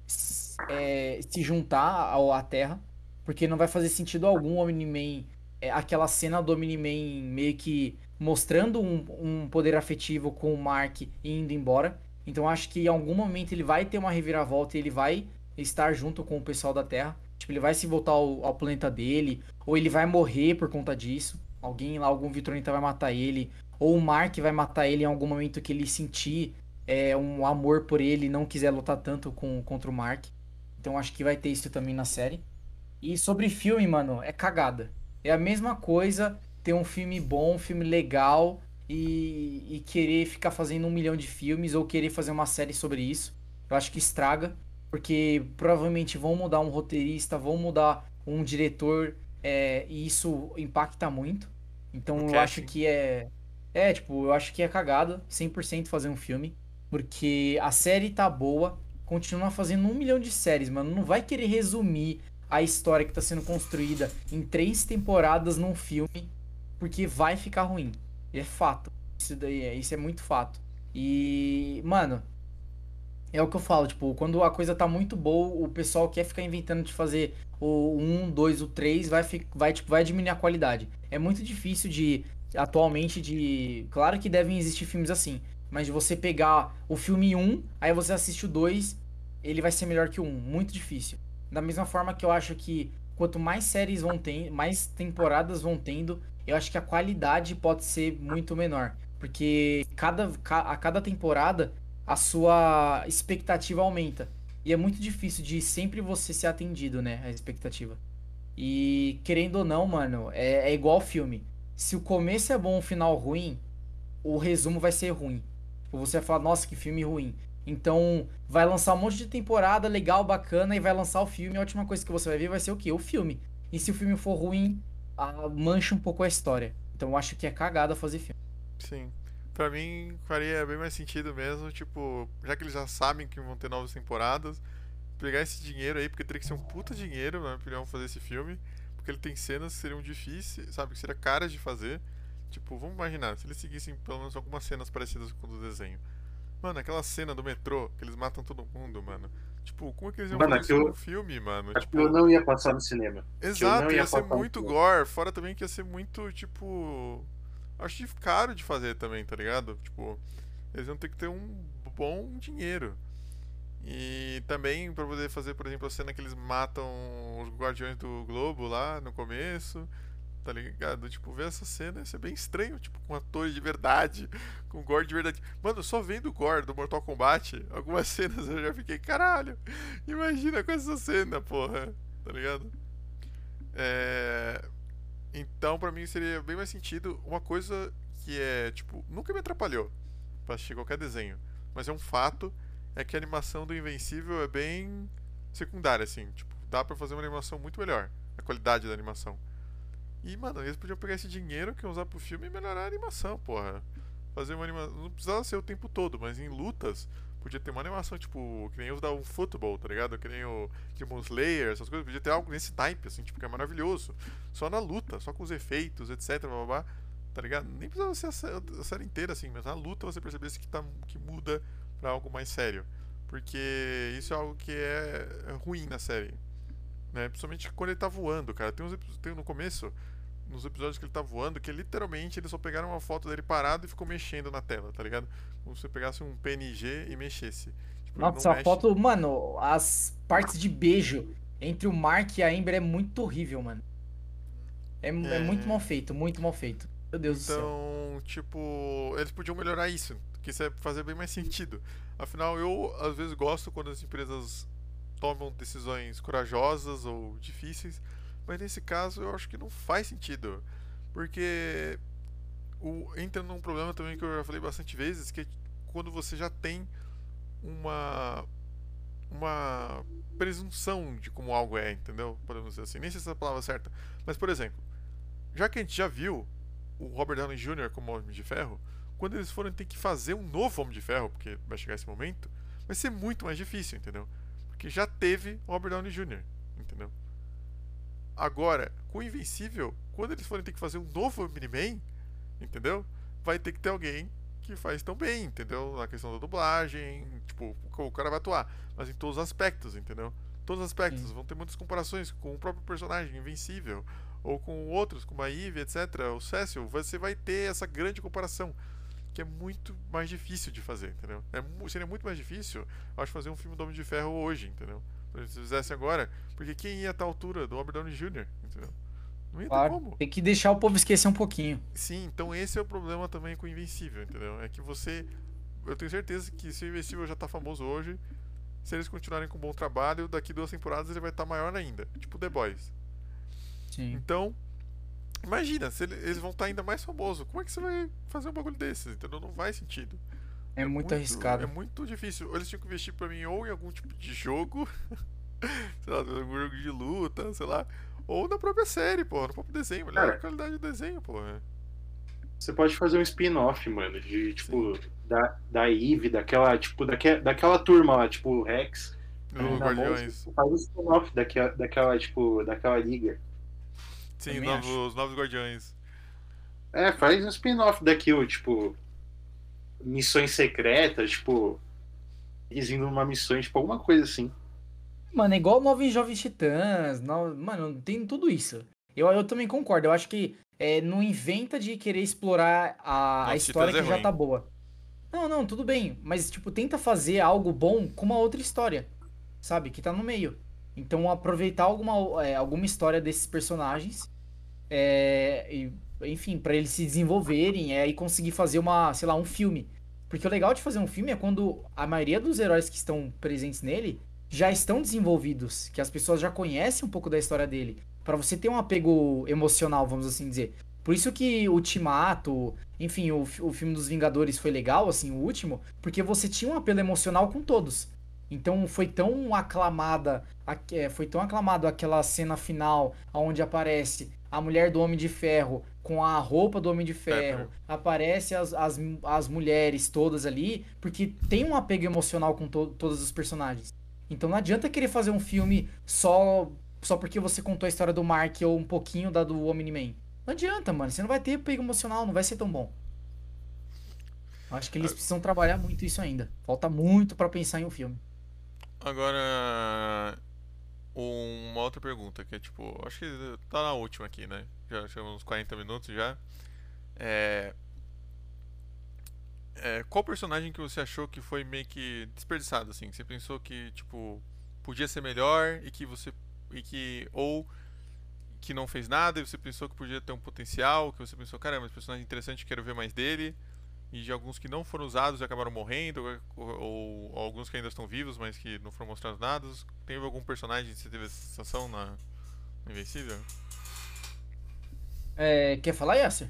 é, se juntar ao, à Terra. Porque não vai fazer sentido algum o Omni-Man. É, aquela cena do Omni-Man meio que mostrando um, um poder afetivo com o Mark e indo embora. Então acho que em algum momento ele vai ter uma reviravolta e ele vai estar junto com o pessoal da Terra. Tipo, ele vai se voltar ao, ao, planeta dele, ou ele vai morrer por conta disso. Alguém lá, algum Vitronita vai matar ele, ou o Mark vai matar ele em algum momento que ele sentir é, um amor por ele e não quiser lutar tanto com, contra o Mark. Então acho que vai ter isso também na série. E sobre filme, mano, é cagada. É a mesma coisa ter um filme bom, um filme legal e, e querer ficar fazendo um milhão de filmes ou querer fazer uma série sobre isso. Eu acho que estraga porque provavelmente vão mudar um roteirista, vão mudar um diretor, é, e isso impacta muito. Então eu acho que é. É, tipo, eu acho que é cagada 100% fazer um filme. Porque a série tá boa, continua fazendo um milhão de séries, mano. Não vai querer resumir a história que tá sendo construída em três temporadas num filme, porque vai ficar ruim. É fato. Isso daí é, isso é muito fato. E, mano, é o que eu falo, tipo, quando a coisa tá muito boa, o pessoal quer ficar inventando de fazer o 1, 2, o 3, vai, vai, tipo, vai diminuir a qualidade. É muito difícil de, atualmente, de... Claro que devem existir filmes assim, mas de você pegar o filme 1, aí você assiste o 2, ele vai ser melhor que o 1. Muito difícil. Da mesma forma que eu acho que quanto mais séries vão tendo, mais temporadas vão tendo, eu acho que a qualidade pode ser muito menor. Porque cada, a cada temporada a sua expectativa aumenta. E é muito difícil de sempre você ser atendido, né? A expectativa. E querendo ou não, mano, é, é igual filme. Se o começo é bom, o final ruim, o resumo vai ser ruim. Tipo, você vai falar, nossa, que filme ruim. Então, vai lançar um monte de temporada legal, bacana, e vai lançar o filme. A última coisa que você vai ver vai ser o quê? O filme. E se o filme for ruim, mancha um pouco a história. Então, eu acho que é cagada fazer filme. Sim. Pra mim, faria bem mais sentido mesmo, tipo, já que eles já sabem que vão ter novas temporadas, pegar esse dinheiro aí, porque teria que ser um puta dinheiro, na minha opinião, fazer esse filme. Porque ele tem cenas que seriam difíceis, sabe? Que seria caras de fazer. Tipo, vamos imaginar, se eles seguissem pelo menos algumas cenas parecidas com o do desenho. Mano, aquela cena do metrô, que eles matam todo mundo, mano. Tipo, como é que eles iam Mano, fazer no filme, mano? Tipo, eu não ia passar no cinema. exato, ia ia ser muito gore. Fora também que ia ser muito, tipo. Acho caro de fazer também, tá ligado? Tipo, eles iam ter que ter um bom dinheiro. E também pra poder fazer, por exemplo, a cena que eles matam os Guardiões do Globo lá no começo, tá ligado? Tipo, ver essa cena ia ser bem estranho, tipo, com atores de verdade, com gore de verdade. Mano, só vendo o gore do Mortal Kombat, algumas cenas eu já fiquei, caralho, imagina com essa cena, porra, tá ligado? É... Então, pra mim seria bem mais sentido uma coisa que é, tipo, nunca me atrapalhou pra assistir qualquer desenho, mas é um fato, é que a animação do Invencível é bem secundária, assim, tipo, dá pra fazer uma animação muito melhor, a qualidade da animação. E, mano, eles podiam pegar esse dinheiro que iam usar pro filme e melhorar a animação, porra. Fazer uma animação. Não precisava ser o tempo todo, mas em lutas podia ter uma animação, tipo, que nem os da um futebol, tá ligado? Que nem o Demon Slayer, essas coisas. Podia ter algo nesse type, assim, tipo, que é maravilhoso. Só na luta, só com os efeitos, etc, blá, blá, blá, tá ligado? Nem precisava ser a, sé- a série inteira, assim, mas na luta você percebesse que, tá, que muda pra algo mais sério. Porque isso é algo que é é ruim na série. Né? Principalmente quando ele tá voando, cara. Tem, uns, tem no começo, nos episódios que ele tá voando, que literalmente eles só pegaram uma foto dele parado e ficou mexendo na tela, tá ligado? Como se você pegasse um PNG e mexesse. Tipo, Nossa, a mexe- foto, mano, as partes de beijo entre o Mark e a Amber é muito horrível, mano. É, é É. muito mal feito, muito mal feito. Meu Deus do céu. Então, tipo, eles podiam melhorar isso, que isso é fazer bem mais sentido. Afinal, eu às vezes gosto quando as empresas tomam decisões corajosas ou difíceis, mas nesse caso eu acho que não faz sentido. Porque o, entra num problema também que eu já falei bastante vezes, que é quando você já tem uma uma presunção de como algo é, entendeu? Podemos dizer assim. Nem sei se essa é a palavra certa. Mas, por exemplo, já que a gente já viu o Robert Downey Jr. como Homem de Ferro, quando eles forem ter que fazer um novo Homem de Ferro, porque vai chegar esse momento, vai ser muito mais difícil, entendeu? Porque já teve o Robert Downey Jr.? Agora, com o Invencível, quando eles forem ter que fazer um novo Mini-Man, entendeu? Vai ter que ter alguém que faz tão bem, entendeu? Na questão da dublagem, tipo, o cara vai atuar, mas em todos os aspectos, entendeu? Todos os aspectos, Sim. vão ter muitas comparações com o próprio personagem, Invencível, ou com outros, como a Eve, etc., o Cecil, você vai ter essa grande comparação, que é muito mais difícil de fazer, entendeu? É, seria muito mais difícil, acho, fazer um filme do Homem de Ferro hoje, entendeu? Se eles fizessem agora, porque quem ia estar à altura do Robert Downey Jr., entendeu? Não ia ter Claro, como. tem que deixar o povo esquecer um pouquinho. Sim, então esse é o problema também com o Invencível, entendeu? É que você. Eu tenho certeza que se o Invencível já tá famoso hoje, se eles continuarem com um bom trabalho, daqui duas temporadas ele vai estar maior ainda. Tipo The Boys. Sim. Então, imagina, se ele- eles vão estar ainda mais famosos. Como é que você vai fazer um bagulho desses? Entendeu? Não faz sentido. É muito arriscado. É muito difícil. Ou eles tinham que investir pra mim ou em algum tipo de jogo, sei lá, algum jogo de luta, sei lá. Ou na própria série, porra, no próprio desenho. Melhor Cara. a qualidade do desenho, porra. Você pode fazer um spin-off, mano, de tipo, da, da Eve, daquela, tipo, daque, daquela turma lá, tipo, o Rex. No na Guardiões. mão, Faz um spin-off daquela, daquela, tipo, daquela liga. Sim, novos, os novos Guardiões. É, faz um spin-off daquilo, tipo, missões secretas, tipo, eles indo numa missão, tipo, alguma coisa assim. Mano, é igual Novos Jovens Titãs. No... Mano, tem tudo isso. Eu, eu também concordo. Eu acho que é, não inventa de querer explorar a, a história que Titãs é já tá boa. Não, não, tudo bem. Mas, tipo, tenta fazer algo bom com uma outra história. Sabe? Que tá no meio. Então, aproveitar alguma, é, alguma história desses personagens. É, e, enfim, pra eles se desenvolverem é, e conseguir fazer uma, sei lá, um filme. Porque o legal de fazer um filme é quando a maioria dos heróis que estão presentes nele já estão desenvolvidos, que as pessoas já conhecem um pouco da história dele, Pra você ter um apego emocional, vamos assim dizer. Por isso que Ultimato, enfim, o, o filme dos Vingadores foi legal, assim, o último, porque você tinha um apelo emocional com todos. Então foi tão aclamada, é, foi tão aclamado aquela cena final onde aparece a mulher do Homem de Ferro com a roupa do Homem de Ferro, aparece as, as, as mulheres todas ali, porque tem um apego emocional com to- todos os personagens. Então não adianta querer fazer um filme só só porque você contou a história do Mark ou um pouquinho da do Omni-Man. Não adianta, mano. Você não vai ter apego emocional, não vai ser tão bom. Acho que eles precisam trabalhar muito isso ainda. Falta muito pra pensar em um filme. Agora, uma outra pergunta, que é tipo, acho que tá na última aqui, né? Já chegamos uns 40 minutos já. É, é, qual personagem que você achou que foi meio que desperdiçado, assim? Que você pensou que, tipo, podia ser melhor e que você. E que. Ou que não fez nada e você pensou que podia ter um potencial, que você pensou, caramba, esse personagem é interessante, quero ver mais dele. E de alguns que não foram usados e acabaram morrendo, ou, ou- ou alguns que ainda estão vivos, mas que não foram mostrados nada. Teve algum personagem que você teve essa sensação na no Invencível? É, quer falar, Yasser?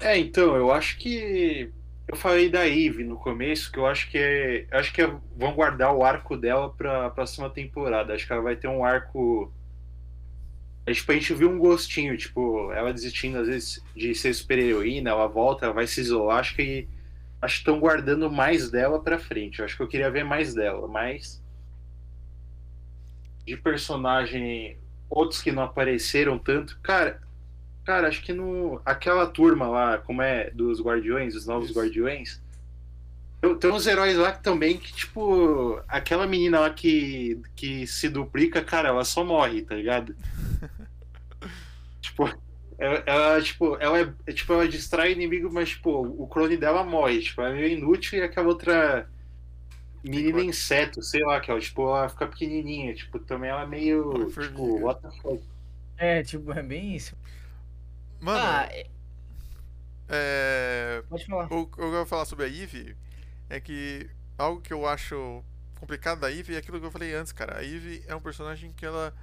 É, então, eu acho que. Eu falei da Eve no começo, que eu acho que é. Acho que é- vão guardar o arco dela pra próxima temporada. Acho que ela vai ter um arco. É, tipo, a gente viu um gostinho, tipo, ela desistindo às vezes de ser super-heroína, ela volta, ela vai se isolar. Acho que. Acho que estão guardando mais dela pra frente. Eu acho que eu queria ver mais dela, mas. De personagem. Outros que não apareceram tanto. Cara, Cara, acho que no. Aquela turma lá, como é, dos Guardiões, os novos Isso. Guardiões. Tem- Tem uns heróis lá que também que, tipo, aquela menina lá que, que se duplica, cara, ela só morre, tá ligado? tipo, ela, ela, tipo, ela é, é, tipo, ela distrai o inimigo, mas, tipo, o clone dela morre, tipo, ela é meio inútil e aquela outra menina inseto, sei lá, que ela, tipo, ela fica pequenininha, tipo, também ela é meio, tipo, what the fuck. É, tipo, é bem isso. Mano, ah, é- é. pode falar. O o que eu vou falar sobre a Eve é que algo que eu acho complicado da Eve é aquilo que eu falei antes, cara. A Eve é um personagem que ela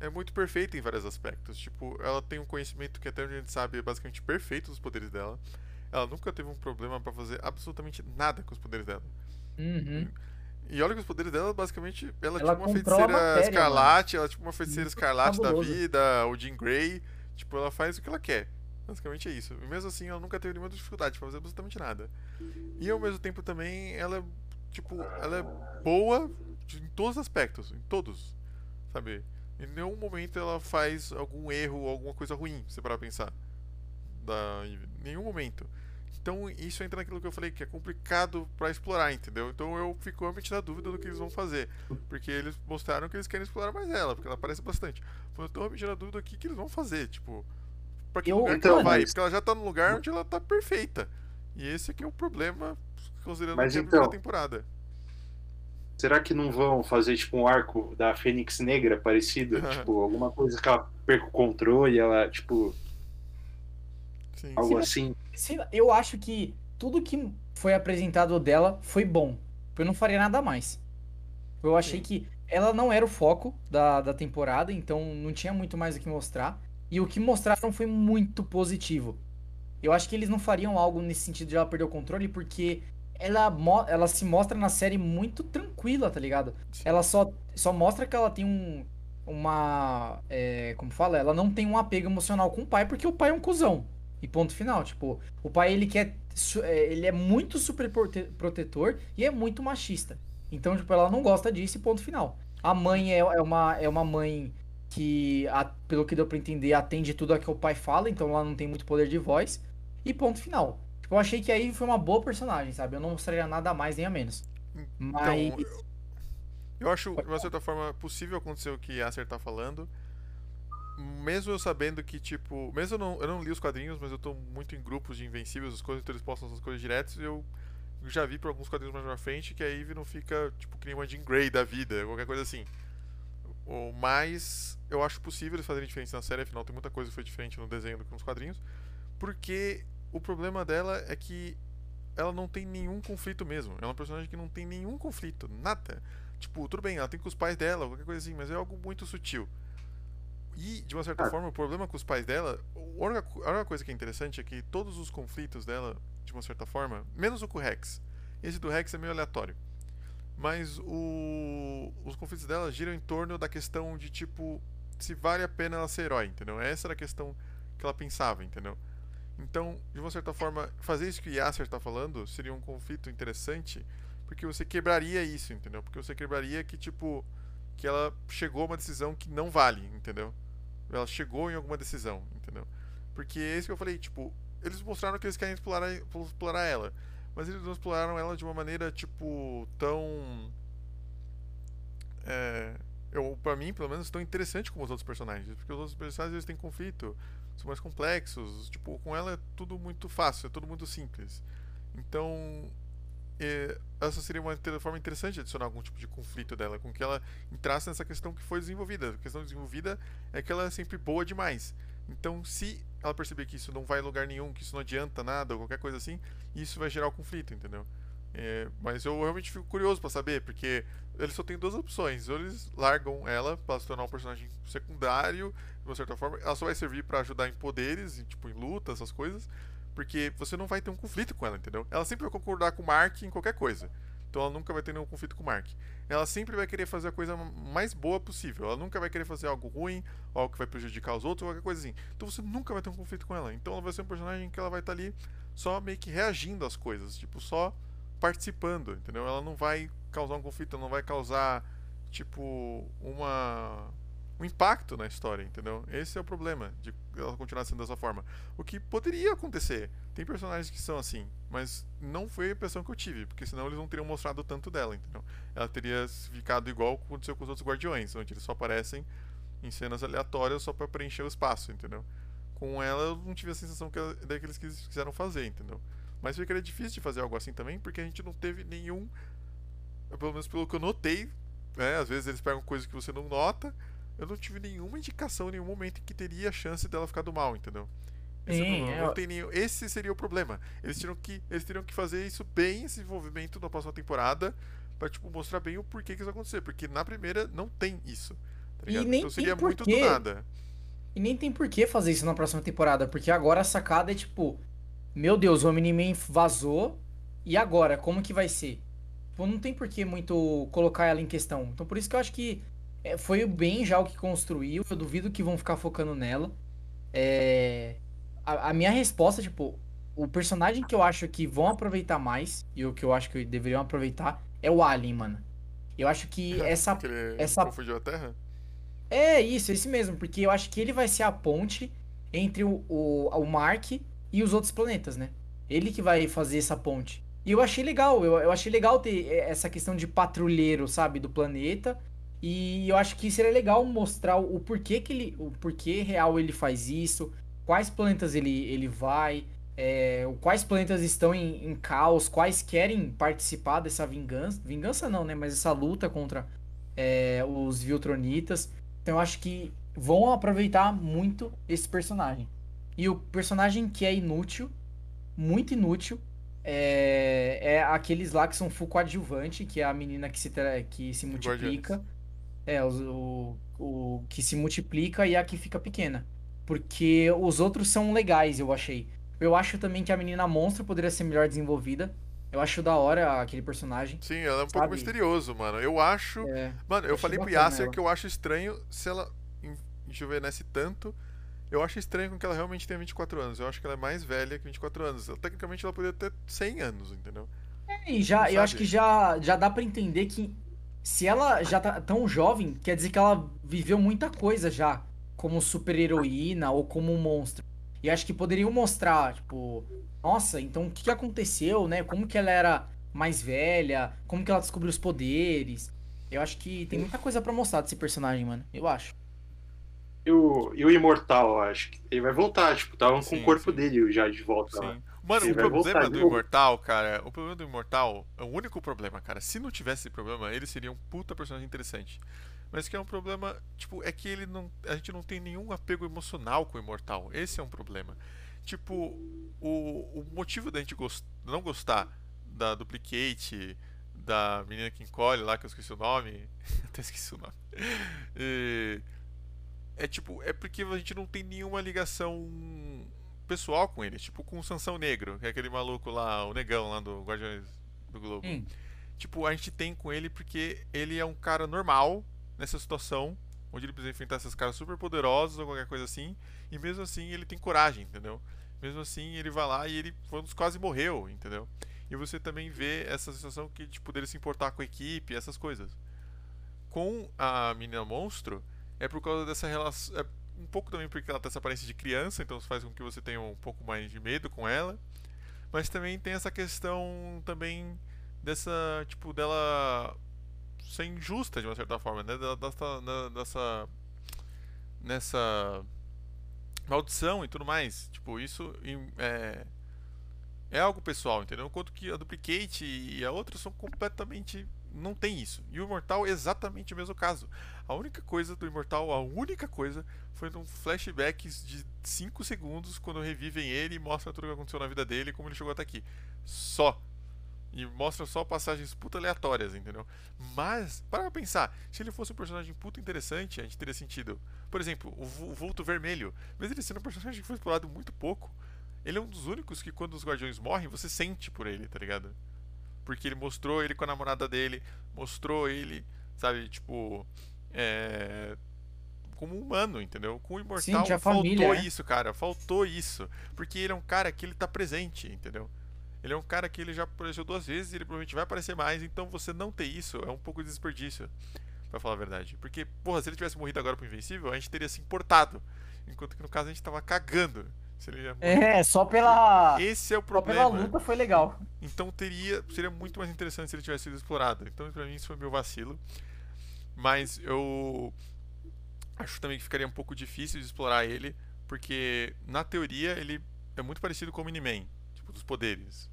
é muito perfeita em vários aspectos. Tipo, ela tem um conhecimento que até onde a gente sabe é basicamente perfeito dos poderes dela. Ela nunca teve um problema pra fazer absolutamente nada com os poderes dela. Uhum. E olha que os poderes dela, basicamente, ela, Ela é tipo uma feiticeira matéria, escarlate, ela é tipo uma feiticeira Muito escarlate da fabuloso. vida, o Jean Grey. Tipo, ela faz o que ela quer. Basicamente é isso. E mesmo assim, ela nunca teve nenhuma dificuldade pra fazer absolutamente nada. E ao mesmo tempo também, ela é, tipo, ela é boa em todos os aspectos, em todos. Sabe? Em nenhum momento ela faz algum erro ou alguma coisa ruim, se parar pra pensar. Da. Em nenhum momento. Então isso entra naquilo que eu falei, que é complicado pra explorar, entendeu? Então eu fico realmente na dúvida do que eles vão fazer. Porque eles mostraram que eles querem explorar mais ela, porque ela aparece bastante. Mas eu tô realmente na dúvida do que, que eles vão fazer, tipo. Pra que Eu- lugar que então, ela vai? mas- Porque ela já tá num lugar onde ela tá perfeita. E esse aqui é o problema, considerando Mas que é a então- primeira temporada. Será que não vão fazer tipo um arco da Fênix Negra parecido? tipo, alguma coisa que ela perca o controle, ela, tipo, Sim. algo Sim, assim. Sei lá, eu acho que tudo que foi apresentado dela foi bom. Eu não faria nada mais. Eu achei Sim. que ela não era o foco da, da temporada, então não tinha muito mais o que mostrar. E o que mostraram foi muito positivo. Eu acho que eles não fariam algo nesse sentido de ela perder o controle, porque ela, ela se mostra na série muito tranquila, tá ligado? Ela só, só mostra que ela tem um. Uma. é, como fala? Ela não tem um apego emocional com o pai, porque o pai é um cuzão. E ponto final. Tipo, o pai ele quer. É, ele é muito super protetor e é muito machista. Então, tipo, ela não gosta disso e ponto final. A mãe é, é, uma, é uma mãe que, pelo que deu pra entender, atende tudo a que o pai fala, então ela não tem muito poder de voz. E ponto final. Tipo, eu achei que aí foi uma boa personagem, sabe? Eu não mostraria nada a mais nem a menos. Então, Mas. Eu acho, de uma certa forma, possível acontecer o que a Acer tá falando. Mesmo eu sabendo que, tipo. Mesmo eu não, eu não li os quadrinhos, mas eu tô muito em grupos de Invencíveis, as coisas, então eles postam essas coisas direto. Eu já vi por alguns quadrinhos mais pra frente que a Eve não fica, tipo, que nem uma Jean Grey da vida, qualquer coisa assim. Mas eu acho possível eles fazerem diferença na série, afinal tem muita coisa que foi diferente no desenho do que nos quadrinhos. Porque o problema dela é que ela não tem nenhum conflito mesmo. Ela é uma personagem que não tem nenhum conflito, nada. Tipo, tudo bem, ela tem com os pais dela, qualquer coisa assim, mas é algo muito sutil. E, de uma certa ah. forma, o problema com os pais dela, a única coisa que é interessante é que todos os conflitos dela, de uma certa forma, menos o com o Rex. Esse do Rex é meio aleatório. Mas o, os conflitos dela giram em torno da questão de, tipo, se vale a pena ela ser herói, entendeu? Essa era a questão que ela pensava, entendeu? Então, de uma certa forma, fazer isso que o Yasser está falando seria um conflito interessante, porque você quebraria isso, entendeu? Porque você quebraria que, tipo, que ela chegou a uma decisão que não vale, entendeu? Ela chegou em alguma decisão, entendeu? Porque é isso que eu falei, tipo, eles mostraram que eles querem explorar, explorar ela, mas eles não exploraram ela de uma maneira, tipo, tão. É, eu, pra mim, pelo menos, tão interessante como os outros personagens. Porque os outros personagens eles têm conflito, são mais complexos. Tipo, com ela é tudo muito fácil, é tudo muito simples. Então, é, essa seria uma forma interessante de adicionar algum tipo de conflito dela, com que ela entrasse nessa questão que foi desenvolvida. A questão desenvolvida é que ela é sempre boa demais. Então, se ela perceber que isso não vai a lugar nenhum, que isso não adianta nada, ou qualquer coisa assim, isso vai gerar o um conflito, entendeu? É, mas eu realmente fico curioso para saber, porque eles só têm duas opções. Ou eles largam ela para se tornar um personagem secundário, de uma certa forma, ela só vai servir para ajudar em poderes, tipo em luta, essas coisas, porque você não vai ter um conflito com ela, entendeu? Ela sempre vai concordar com o Mark em qualquer coisa. Então ela nunca vai ter nenhum conflito com o Mark. Ela sempre vai querer fazer a coisa mais boa possível. Ela nunca vai querer fazer algo ruim, algo que vai prejudicar os outros, qualquer coisa assim. Então você nunca vai ter um conflito com ela. Então ela vai ser um personagem que ela vai estar tá ali só meio que reagindo às coisas, tipo, só participando, entendeu? Ela não vai causar um conflito, não vai causar tipo uma um impacto na história, entendeu? Esse é o problema de ela continuar sendo dessa forma. O que poderia acontecer. Tem personagens que são assim, mas não foi a impressão que eu tive, porque senão eles não teriam mostrado tanto dela, entendeu? Ela teria ficado igual aconteceu com os outros Guardiões, onde eles só aparecem em cenas aleatórias só para preencher o espaço, entendeu? Com ela eu não tive a sensação que, daí que eles quiseram fazer, entendeu? Mas era difícil de fazer algo assim também, porque a gente não teve nenhum, pelo menos pelo que eu notei, né? Às vezes eles pegam coisas que você não nota, eu não tive nenhuma indicação em nenhum momento em que teria a chance dela ficar do mal, entendeu? Esse, Sim, é... tem nenhum, esse seria o problema. Eles teriam, que, eles teriam que fazer isso bem, esse desenvolvimento na próxima temporada, pra tipo, mostrar bem o porquê que isso acontecer. Porque na primeira não tem isso. Tá e nem então seria muito do nada. E nem tem por que fazer isso na próxima temporada, porque agora a sacada é tipo, meu Deus, o Omni-Man vazou, e agora? Como que vai ser? Tipo, não tem por que muito colocar ela em questão. Então por isso que eu acho que é, foi bem já o que construiu. Eu duvido que vão ficar focando nela. É, a, a, minha resposta, tipo, o personagem que eu acho que vão aproveitar mais, e o que eu acho que deveriam aproveitar, é o Alien, mano. Eu acho que essa. que ele essa... confundiu a Terra? É, isso, esse mesmo, porque eu acho que ele vai ser a ponte entre o, o, o Mark e os outros planetas, né? Ele que vai fazer essa ponte. E eu achei legal, eu, eu achei legal ter essa questão de patrulheiro, sabe, do planeta e eu acho que seria legal mostrar o porquê que ele, o porquê real ele faz isso, quais planetas ele, ele vai, é, quais planetas estão em, em, caos, quais querem participar dessa vingança, vingança não, né, mas essa luta contra é, os Viltronitas. Então eu acho que vão aproveitar muito esse personagem. E o personagem que é inútil, muito inútil, é, é aqueles lá que são full coadjuvante, que é a menina que se, que se multiplica. Guardiões. É, o, o, que se multiplica e a que fica pequena. Porque os outros são legais, eu achei. Eu acho também que a menina monstro poderia ser melhor desenvolvida. Eu acho da hora aquele personagem. Sim, ela é um sabe? pouco misterioso, mano. Eu acho. É, mano, eu, eu falei pro Yasser que eu acho estranho se ela enjuvenesce tanto Eu acho estranho que ela realmente tenha 24 anos. Eu acho que ela é mais velha que 24 anos. Ela, tecnicamente ela poderia ter 100 anos, entendeu? É, e já, eu acho que já, já dá pra entender que se ela já tá tão jovem, quer dizer que ela viveu muita coisa já, como super-heroína ou como um monstro. E acho que poderiam mostrar, tipo, nossa, então o que aconteceu, né? Como que ela era mais velha, como que ela descobriu os poderes. Eu acho que tem muita coisa pra mostrar desse personagem, mano. Eu acho. E o, e o Imortal, eu acho que ele vai voltar, tipo, tava com Sim, o corpo sim. dele já de volta lá. Mano, o problema voltar do. Imortal, cara, o problema do Imortal, é o único problema, cara. Se não tivesse esse problema, ele seria um puta personagem interessante. Mas que é um problema, tipo, é que ele não. A gente não tem nenhum apego emocional com o Imortal. Esse é um problema. Tipo, o, o motivo da gente gos- não gostar da Duplicate, da menina que encolhe lá, que eu esqueci o nome. Até esqueci o nome. E- é tipo, é porque a gente não tem nenhuma ligação pessoal com ele, tipo com o Sansão Negro, que é aquele maluco lá, o negão lá do Guardiões do Globo. Hum. Tipo, a gente tem com ele porque ele é um cara normal nessa situação, onde ele precisa enfrentar esses caras super poderosos ou qualquer coisa assim, e mesmo assim ele tem coragem, entendeu? Mesmo assim ele vai lá e ele quase morreu, entendeu? E você também vê essa sensação que tipo dele se importar com a equipe, essas coisas. Com a menina monstro é por causa dessa relação, é um pouco também porque ela tem essa aparência de criança, então faz com que você tenha um pouco mais de medo com ela. Mas também tem essa questão também dessa, tipo, dela ser injusta de uma certa forma, né? Dessa, na- dessa nessa maldição e tudo mais. Tipo, isso é é algo pessoal, entendeu? Enquanto que a Duplicate e a outra são completamente não tem isso. E o Imortal é exatamente o mesmo caso. A única coisa do Imortal, a única coisa foi num flashbacks de 5 segundos quando revivem ele e mostram tudo o que aconteceu na vida dele e como ele chegou até aqui. Só. E mostra só passagens puta aleatórias, entendeu? Mas, para pra pensar, se ele fosse um personagem puta interessante, a gente teria sentido. Por exemplo, o o Vulto Vermelho. Mesmo ele sendo um personagem que foi explorado muito pouco, ele é um dos únicos que quando os guardiões morrem, você sente por ele, tá ligado? Porque ele mostrou ele com a namorada dele, mostrou ele, sabe, tipo. É. Como humano, entendeu? Com o Imortal tinha faltou família, é. isso, cara. Faltou isso. Porque ele é um cara que ele tá presente, entendeu? Ele é um cara que ele já apareceu duas vezes e ele provavelmente vai aparecer mais, então você não ter isso é um pouco de desperdício, pra falar a verdade. Porque, porra, se ele tivesse morrido agora pro Invencível, a gente teria se importado. Enquanto que no caso a gente tava cagando. Se ele. É, só pela. Esse é o Só pela problema. luta foi legal. Então teria, seria muito mais interessante se ele tivesse sido explorado. Então pra mim isso foi meu vacilo. Mas eu acho também que ficaria um pouco difícil de explorar ele, porque na teoria ele é muito parecido com o Miniman, tipo dos poderes.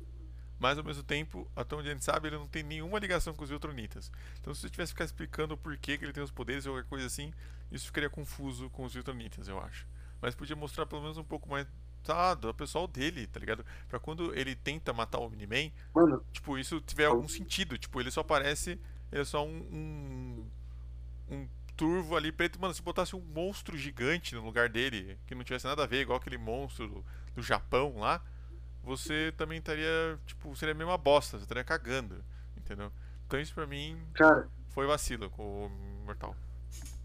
Mas ao mesmo tempo, até onde a gente sabe, ele não tem nenhuma ligação com os Viltronitas. Então se você tivesse que ficar explicando o porquê que ele tem os poderes ou qualquer coisa assim, isso ficaria confuso com os Viltronitas, eu acho. Mas podia mostrar pelo menos um pouco mais tá, do pessoal dele, tá ligado? Pra quando ele tenta matar o Miniman, Mano, tipo, isso tiver algum sentido. Tipo, ele só aparece. Ele é só um. Um, um turvo ali preto. Mano, se botasse um monstro gigante no lugar dele, que não tivesse nada a ver, igual aquele monstro do, do Japão lá, você também estaria. Tipo, seria a mesma bosta, você estaria cagando. Entendeu? Então isso pra mim cara, foi vacilo com o Mortal.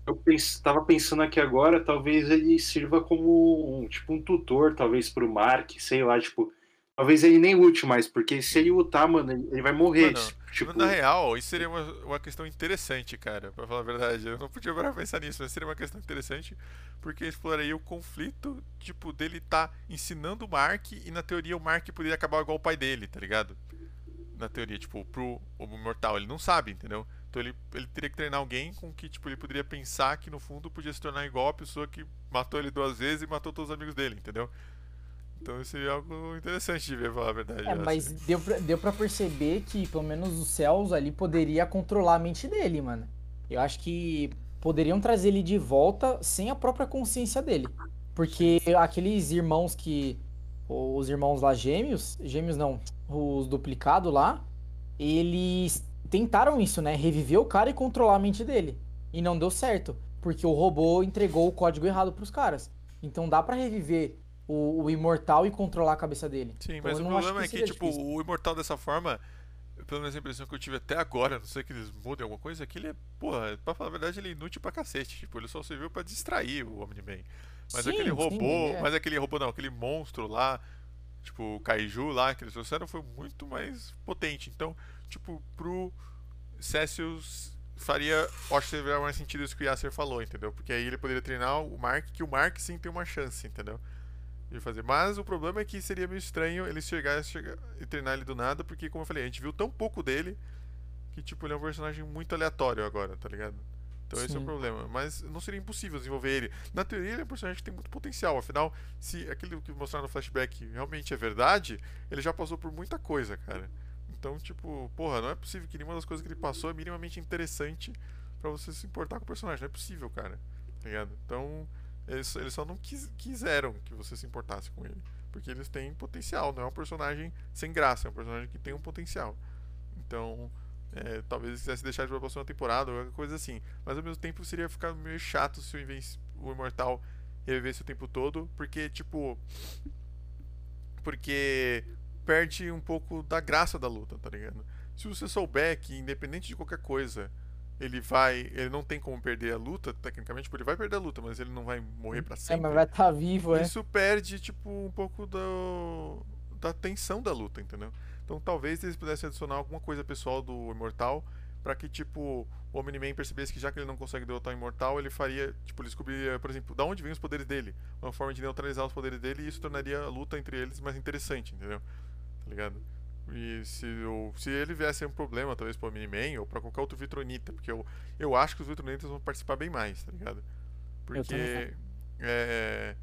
Eu pens- tava pensando aqui agora, talvez ele sirva como um, tipo um tutor, talvez pro Mark, sei lá, tipo, talvez ele nem lute mais, porque se ele lutar, mano, ele, vai morrer. Mano, tipo, Na real, isso seria uma, uma questão interessante, cara, pra falar a verdade. Eu não podia parar pensar nisso, mas seria uma questão interessante, porque exploraria o conflito, tipo, dele tá ensinando o Mark e na teoria o Mark poderia acabar igual o pai dele, tá ligado? Na teoria, tipo, pro o Mortal, ele não sabe, entendeu? Então ele, ele teria que treinar alguém com que, tipo, ele poderia pensar que no fundo podia se tornar igual a pessoa que matou ele duas vezes e matou todos os amigos dele, entendeu? Então isso seria algo interessante de ver, falar a verdade. É, mas deu pra, deu pra perceber que pelo menos os céus ali poderia controlar a mente dele, mano. Eu acho que poderiam trazer ele de volta sem a própria consciência dele. Porque aqueles irmãos que. Os irmãos lá gêmeos. Gêmeos não. Os duplicados lá. Eles tentaram isso, né? Reviver o cara e controlar a mente dele. E não deu certo. Porque o robô entregou o código errado pros caras. Então dá pra reviver o, o imortal e controlar a cabeça dele. Sim, Então mas o problema é que, tipo, difícil. o Imortal dessa forma, pelo menos a impressão que eu tive até agora, não sei que eles mudem alguma coisa, é que ele é, porra, pra falar a verdade, ele é inútil pra cacete. Tipo, ele só serviu pra distrair o Omni-Man. Mas Sim, aquele sim, robô, é. mas aquele robô não, aquele monstro lá, tipo, o Kaiju lá que eles trouxeram foi muito mais potente. Então, tipo, pro Cécius faria, acho que faria mais sentido isso que o Yasser falou, entendeu? Porque aí ele poderia treinar o Mark, que o Mark sim tem uma chance, entendeu? De fazer. Mas o problema é que seria meio estranho ele chegar, chegar e treinar ele do nada, porque como eu falei, a gente viu tão pouco dele que tipo, ele é um personagem muito aleatório agora, tá ligado? Então esse é o Sim. problema. Mas não seria impossível desenvolver ele. Na teoria, ele é um personagem que tem muito potencial. Afinal, se aquilo que mostraram no flashback realmente é verdade, ele já passou por muita coisa, cara. Então, tipo, porra, não é possível que nenhuma das coisas que ele passou é minimamente interessante pra você se importar com o personagem. Não é possível, cara. Tá ligado? Então, eles, eles só não quis- quiseram que você se importasse com ele. Porque eles têm potencial, não é um personagem sem graça, é um personagem que tem um potencial. Então, é, talvez eles quisessem deixar ele pra próxima temporada ou qualquer coisa assim. Mas ao mesmo tempo seria ficar meio chato se o, Invenci- o Imortal revivesse o tempo todo, porque, tipo. Porque perde um pouco da graça da luta, tá ligado? Se você souber que, independente de qualquer coisa, ele vai. Ele não tem como perder a luta, tecnicamente, tipo, ele vai perder a luta, mas ele não vai morrer pra É, sempre. mas vai estar vivo, é. Isso perde, tipo, um pouco do, da tensão da luta, entendeu? Então talvez eles pudessem adicionar alguma coisa pessoal do Imortal pra que, tipo, o Omni-Man percebesse que já que ele não consegue derrotar o Imortal, ele faria, tipo, ele descobriria, por exemplo, da onde vêm os poderes dele, uma forma de neutralizar os poderes dele e isso tornaria a luta entre eles mais interessante, entendeu? Tá ligado? E se, o- se ele viesse um problema, talvez pro Omni-Man ou pra qualquer outro Vitronita, porque eu, eu acho que os Vitronitas vão participar bem mais, tá ligado? Eu Porque. É,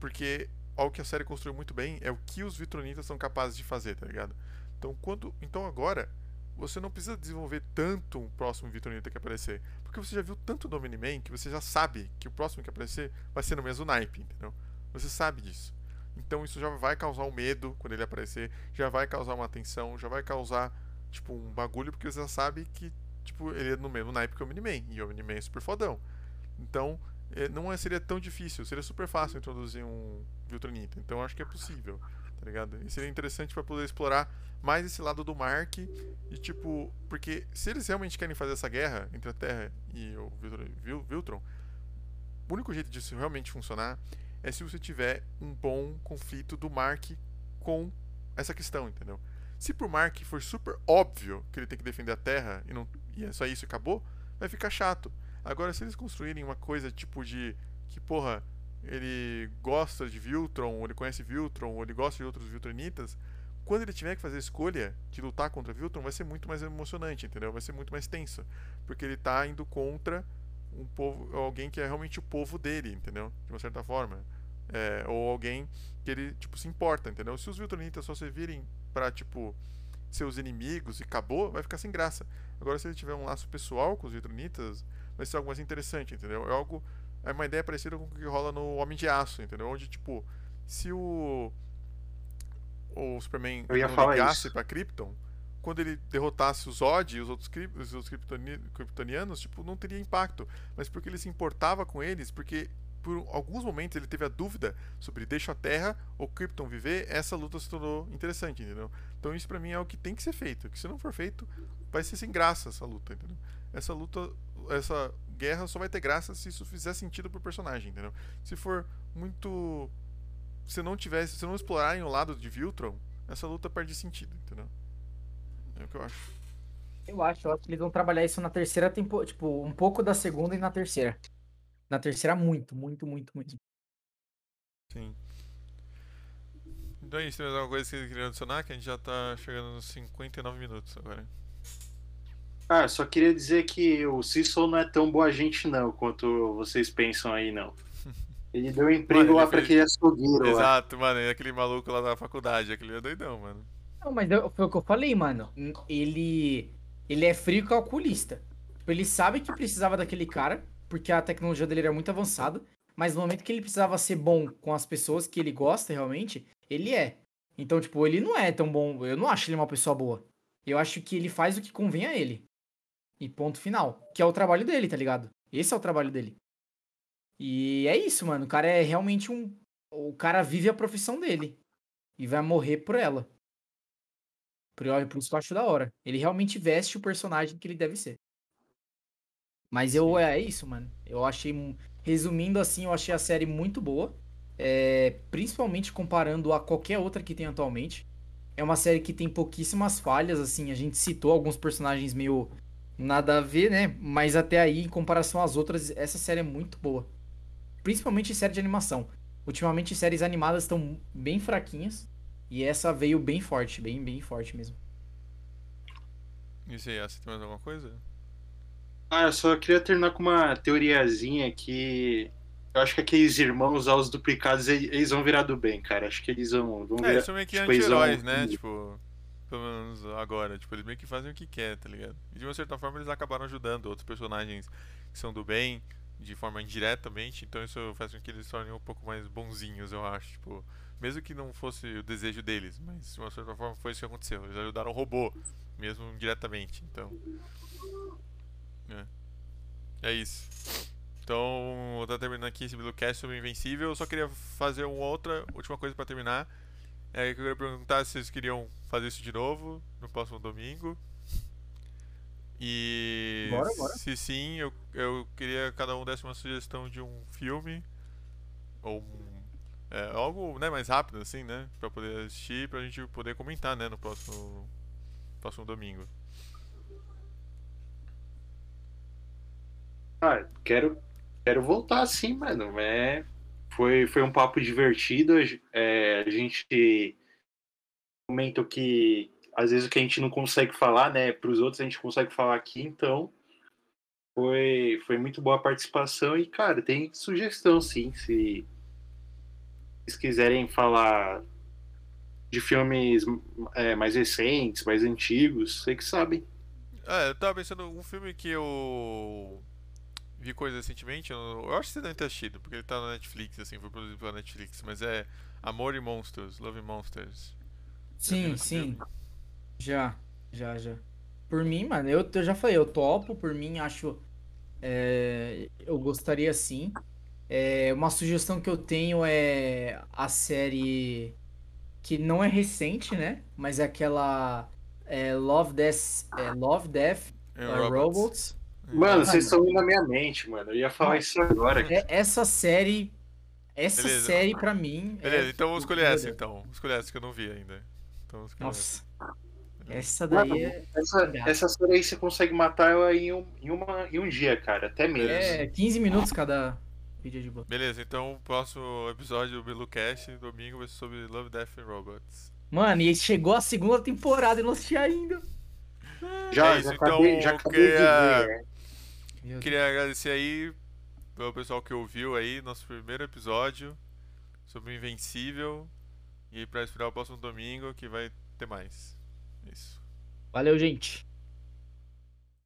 porque algo que a série construiu muito bem é o que os Vitronitas são capazes de fazer, tá ligado? Então, quando, então agora, você não precisa desenvolver tanto um próximo Vitronita que aparecer. Porque você já viu tanto do Omni-Man que você já sabe que o próximo que aparecer vai ser no mesmo naipe, entendeu? Você sabe disso. Então isso já vai causar um medo quando ele aparecer, já vai causar uma tensão, já vai causar, tipo, um bagulho, porque você já sabe que, tipo, ele é no mesmo naipe que o Omni-Man, e o Omni-Man é super fodão. Então, eh, não é- seria tão difícil, seria super fácil introduzir um Viltronita. Então acho que é possível, tá ligado? E seria interessante pra poder explorar mais esse lado do Mark e tipo, porque se eles realmente querem fazer essa guerra entre a Terra e o Viltron, Vil- Viltron, o único jeito disso realmente funcionar é se você tiver um bom conflito do Mark com essa questão, entendeu? Se pro Mark for super óbvio que ele tem que defender a Terra e, não, e é só isso e acabou, vai ficar chato. Agora, se eles construírem uma coisa tipo de que, porra, ele gosta de Viltron, ou ele conhece Viltron, ou ele gosta de outros Viltronitas, quando ele tiver que fazer a escolha de lutar contra Viltron, vai ser muito mais emocionante, entendeu? Vai ser muito mais tenso. Porque ele tá indo contra um povo, alguém que é realmente o povo dele, entendeu? De uma certa forma. É, ou alguém que ele, tipo, se importa, entendeu? Se os Viltronitas só servirem pra, tipo, seus inimigos e acabou, vai ficar sem graça. Agora, se ele tiver um laço pessoal com os Viltronitas, vai ser algo mais interessante, entendeu? É algo. É uma ideia parecida com o que rola no Homem de Aço, entendeu? Onde, tipo, se o. O Superman Eu ia não ligasse isso. pra Krypton, quando ele derrotasse o Zod e os outros, os outros Kryptoni- Kryptonianos, tipo, não teria impacto. Mas porque ele se importava com eles, porque por alguns momentos ele teve a dúvida sobre deixa a Terra ou Krypton viver, essa luta se tornou interessante, entendeu? Então isso pra mim é o que tem que ser feito. Que se não for feito, vai ser sem graça essa luta, entendeu? Essa luta, essa guerra só vai ter graça se isso fizer sentido pro personagem, entendeu? Se for muito se não tivesse, se não explorarem o lado de Viltron, essa luta perde sentido, entendeu? É o que eu acho. Eu acho, eu acho que eles vão trabalhar isso na terceira temporada. Tipo, um pouco da segunda e na terceira. Na terceira, muito, muito, muito, muito. Sim. Então é isso, tem mais alguma coisa que vocês queriam adicionar? Que a gente já tá chegando nos 59 minutos agora. Ah, só queria dizer que o Cecil não é tão boa gente não, quanto vocês pensam aí, não. Ele deu emprego Mano, lá ele pra fez- aquele açougueiro lá. Exato, mano, e aquele maluco lá da faculdade, aquele é doidão, mano. Não, mas eu- foi o que eu falei, mano. Ele. Ele é frio calculista. Tipo, ele sabe que precisava daquele cara, porque a tecnologia dele era muito avançada. Mas no momento que ele precisava ser bom com as pessoas que ele gosta realmente, ele é. Então, tipo, ele não é tão bom. Eu não acho ele uma pessoa boa. Eu acho que ele faz o que convém a ele. E ponto final. Que é o trabalho dele, tá ligado? Esse é o trabalho dele. E é isso, mano. O cara é realmente um. O cara vive a profissão dele. E vai morrer por ela. Por, isso que eu acho da hora. Ele realmente veste o personagem que ele deve ser. Mas eu, é isso, mano. Eu achei. resumindo assim, eu achei a série muito boa. É, principalmente comparando a qualquer outra que tem atualmente. É uma série que tem pouquíssimas falhas, assim. A gente citou alguns personagens meio nada a ver, né? Mas até aí, em comparação às outras, essa série é muito boa. Principalmente série de animação. Ultimamente, séries animadas estão bem fraquinhas. E essa veio bem forte, bem, bem forte mesmo. E você, você tem mais alguma coisa? Ah, eu só queria terminar com uma teoriazinha que eu acho que aqueles irmãos aos duplicados, eles vão virar do bem, cara. Acho que eles vão, vão É, virar. eles são meio que tipo, eles vão- anti-heróis, né? Tipo, pelo menos agora. Tipo, eles meio que fazem o que quer, tá ligado? E de uma certa forma eles acabaram ajudando outros personagens que são do bem, de forma indiretamente. Então isso faz com que eles se tornem um pouco mais bonzinhos, eu acho. Tipo, mesmo que não fosse o desejo deles, mas de uma certa forma foi isso que aconteceu. Eles ajudaram o robô, mesmo indiretamente. Então. É, é isso. Então, vou estar terminando aqui esse Bluecast sobre Invencível. Eu só queria fazer uma outra última coisa pra terminar. É que eu queria perguntar se vocês queriam fazer isso de novo no próximo domingo. E Bora, bora. se sim, eu, eu queria que cada um desse uma sugestão de um filme ou um, é, algo né, mais rápido assim, né, Pra poder assistir, pra gente poder comentar, né, no próximo próximo domingo. Ah, quero, quero voltar sim, mano. É, foi, foi um papo divertido. É, a gente comentou que às vezes o que a gente não consegue falar, né, para os outros a gente consegue falar aqui, então foi, foi muito boa a participação e, cara, tem sugestão sim, se vocês quiserem falar de filmes é, mais recentes, mais antigos, vocês que sabem. É, eu tava pensando um filme que eu vi coisa recentemente, eu, eu acho que você deve ter assistido, porque ele tá na Netflix, assim, foi produzido pela Netflix, mas é Amor e Monsters, Love and Monsters. Viram Sim, sim. filme? Já, já, já. Por mim, mano, eu, eu já falei, eu topo, por mim, acho. é, eu gostaria sim. É, uma sugestão que eu tenho é a série que não é recente, né? Mas é aquela é, Love, Death, é, Love, Death, É, é, Robots. Robots. Mano, vocês estão indo na minha mente, mano. Eu ia falar isso agora. É, essa série. Essa Beleza. série, pra mim. é- Beleza, então vamos escolher essa então. Escolher essa que eu não vi ainda. Então essa. Nossa. Essa Mano, daí é. essa, essa série aí você consegue matar ela em um, em, uma, em um dia, cara. Até menos. É 15 minutos cada vídeo de boa. Beleza, então o próximo episódio do Belucast, domingo, vai ser sobre Love, Death and Robots. Mano, e chegou a segunda temporada e não assisti ainda. Já, É isso, já então, acabei, já eu acabei queria- de ver. é. Deus. Queria agradecer aí pelo pessoal que ouviu aí nosso primeiro episódio sobre o Invencível. E pra esperar o próximo domingo que vai ter mais. Isso. Valeu, gente.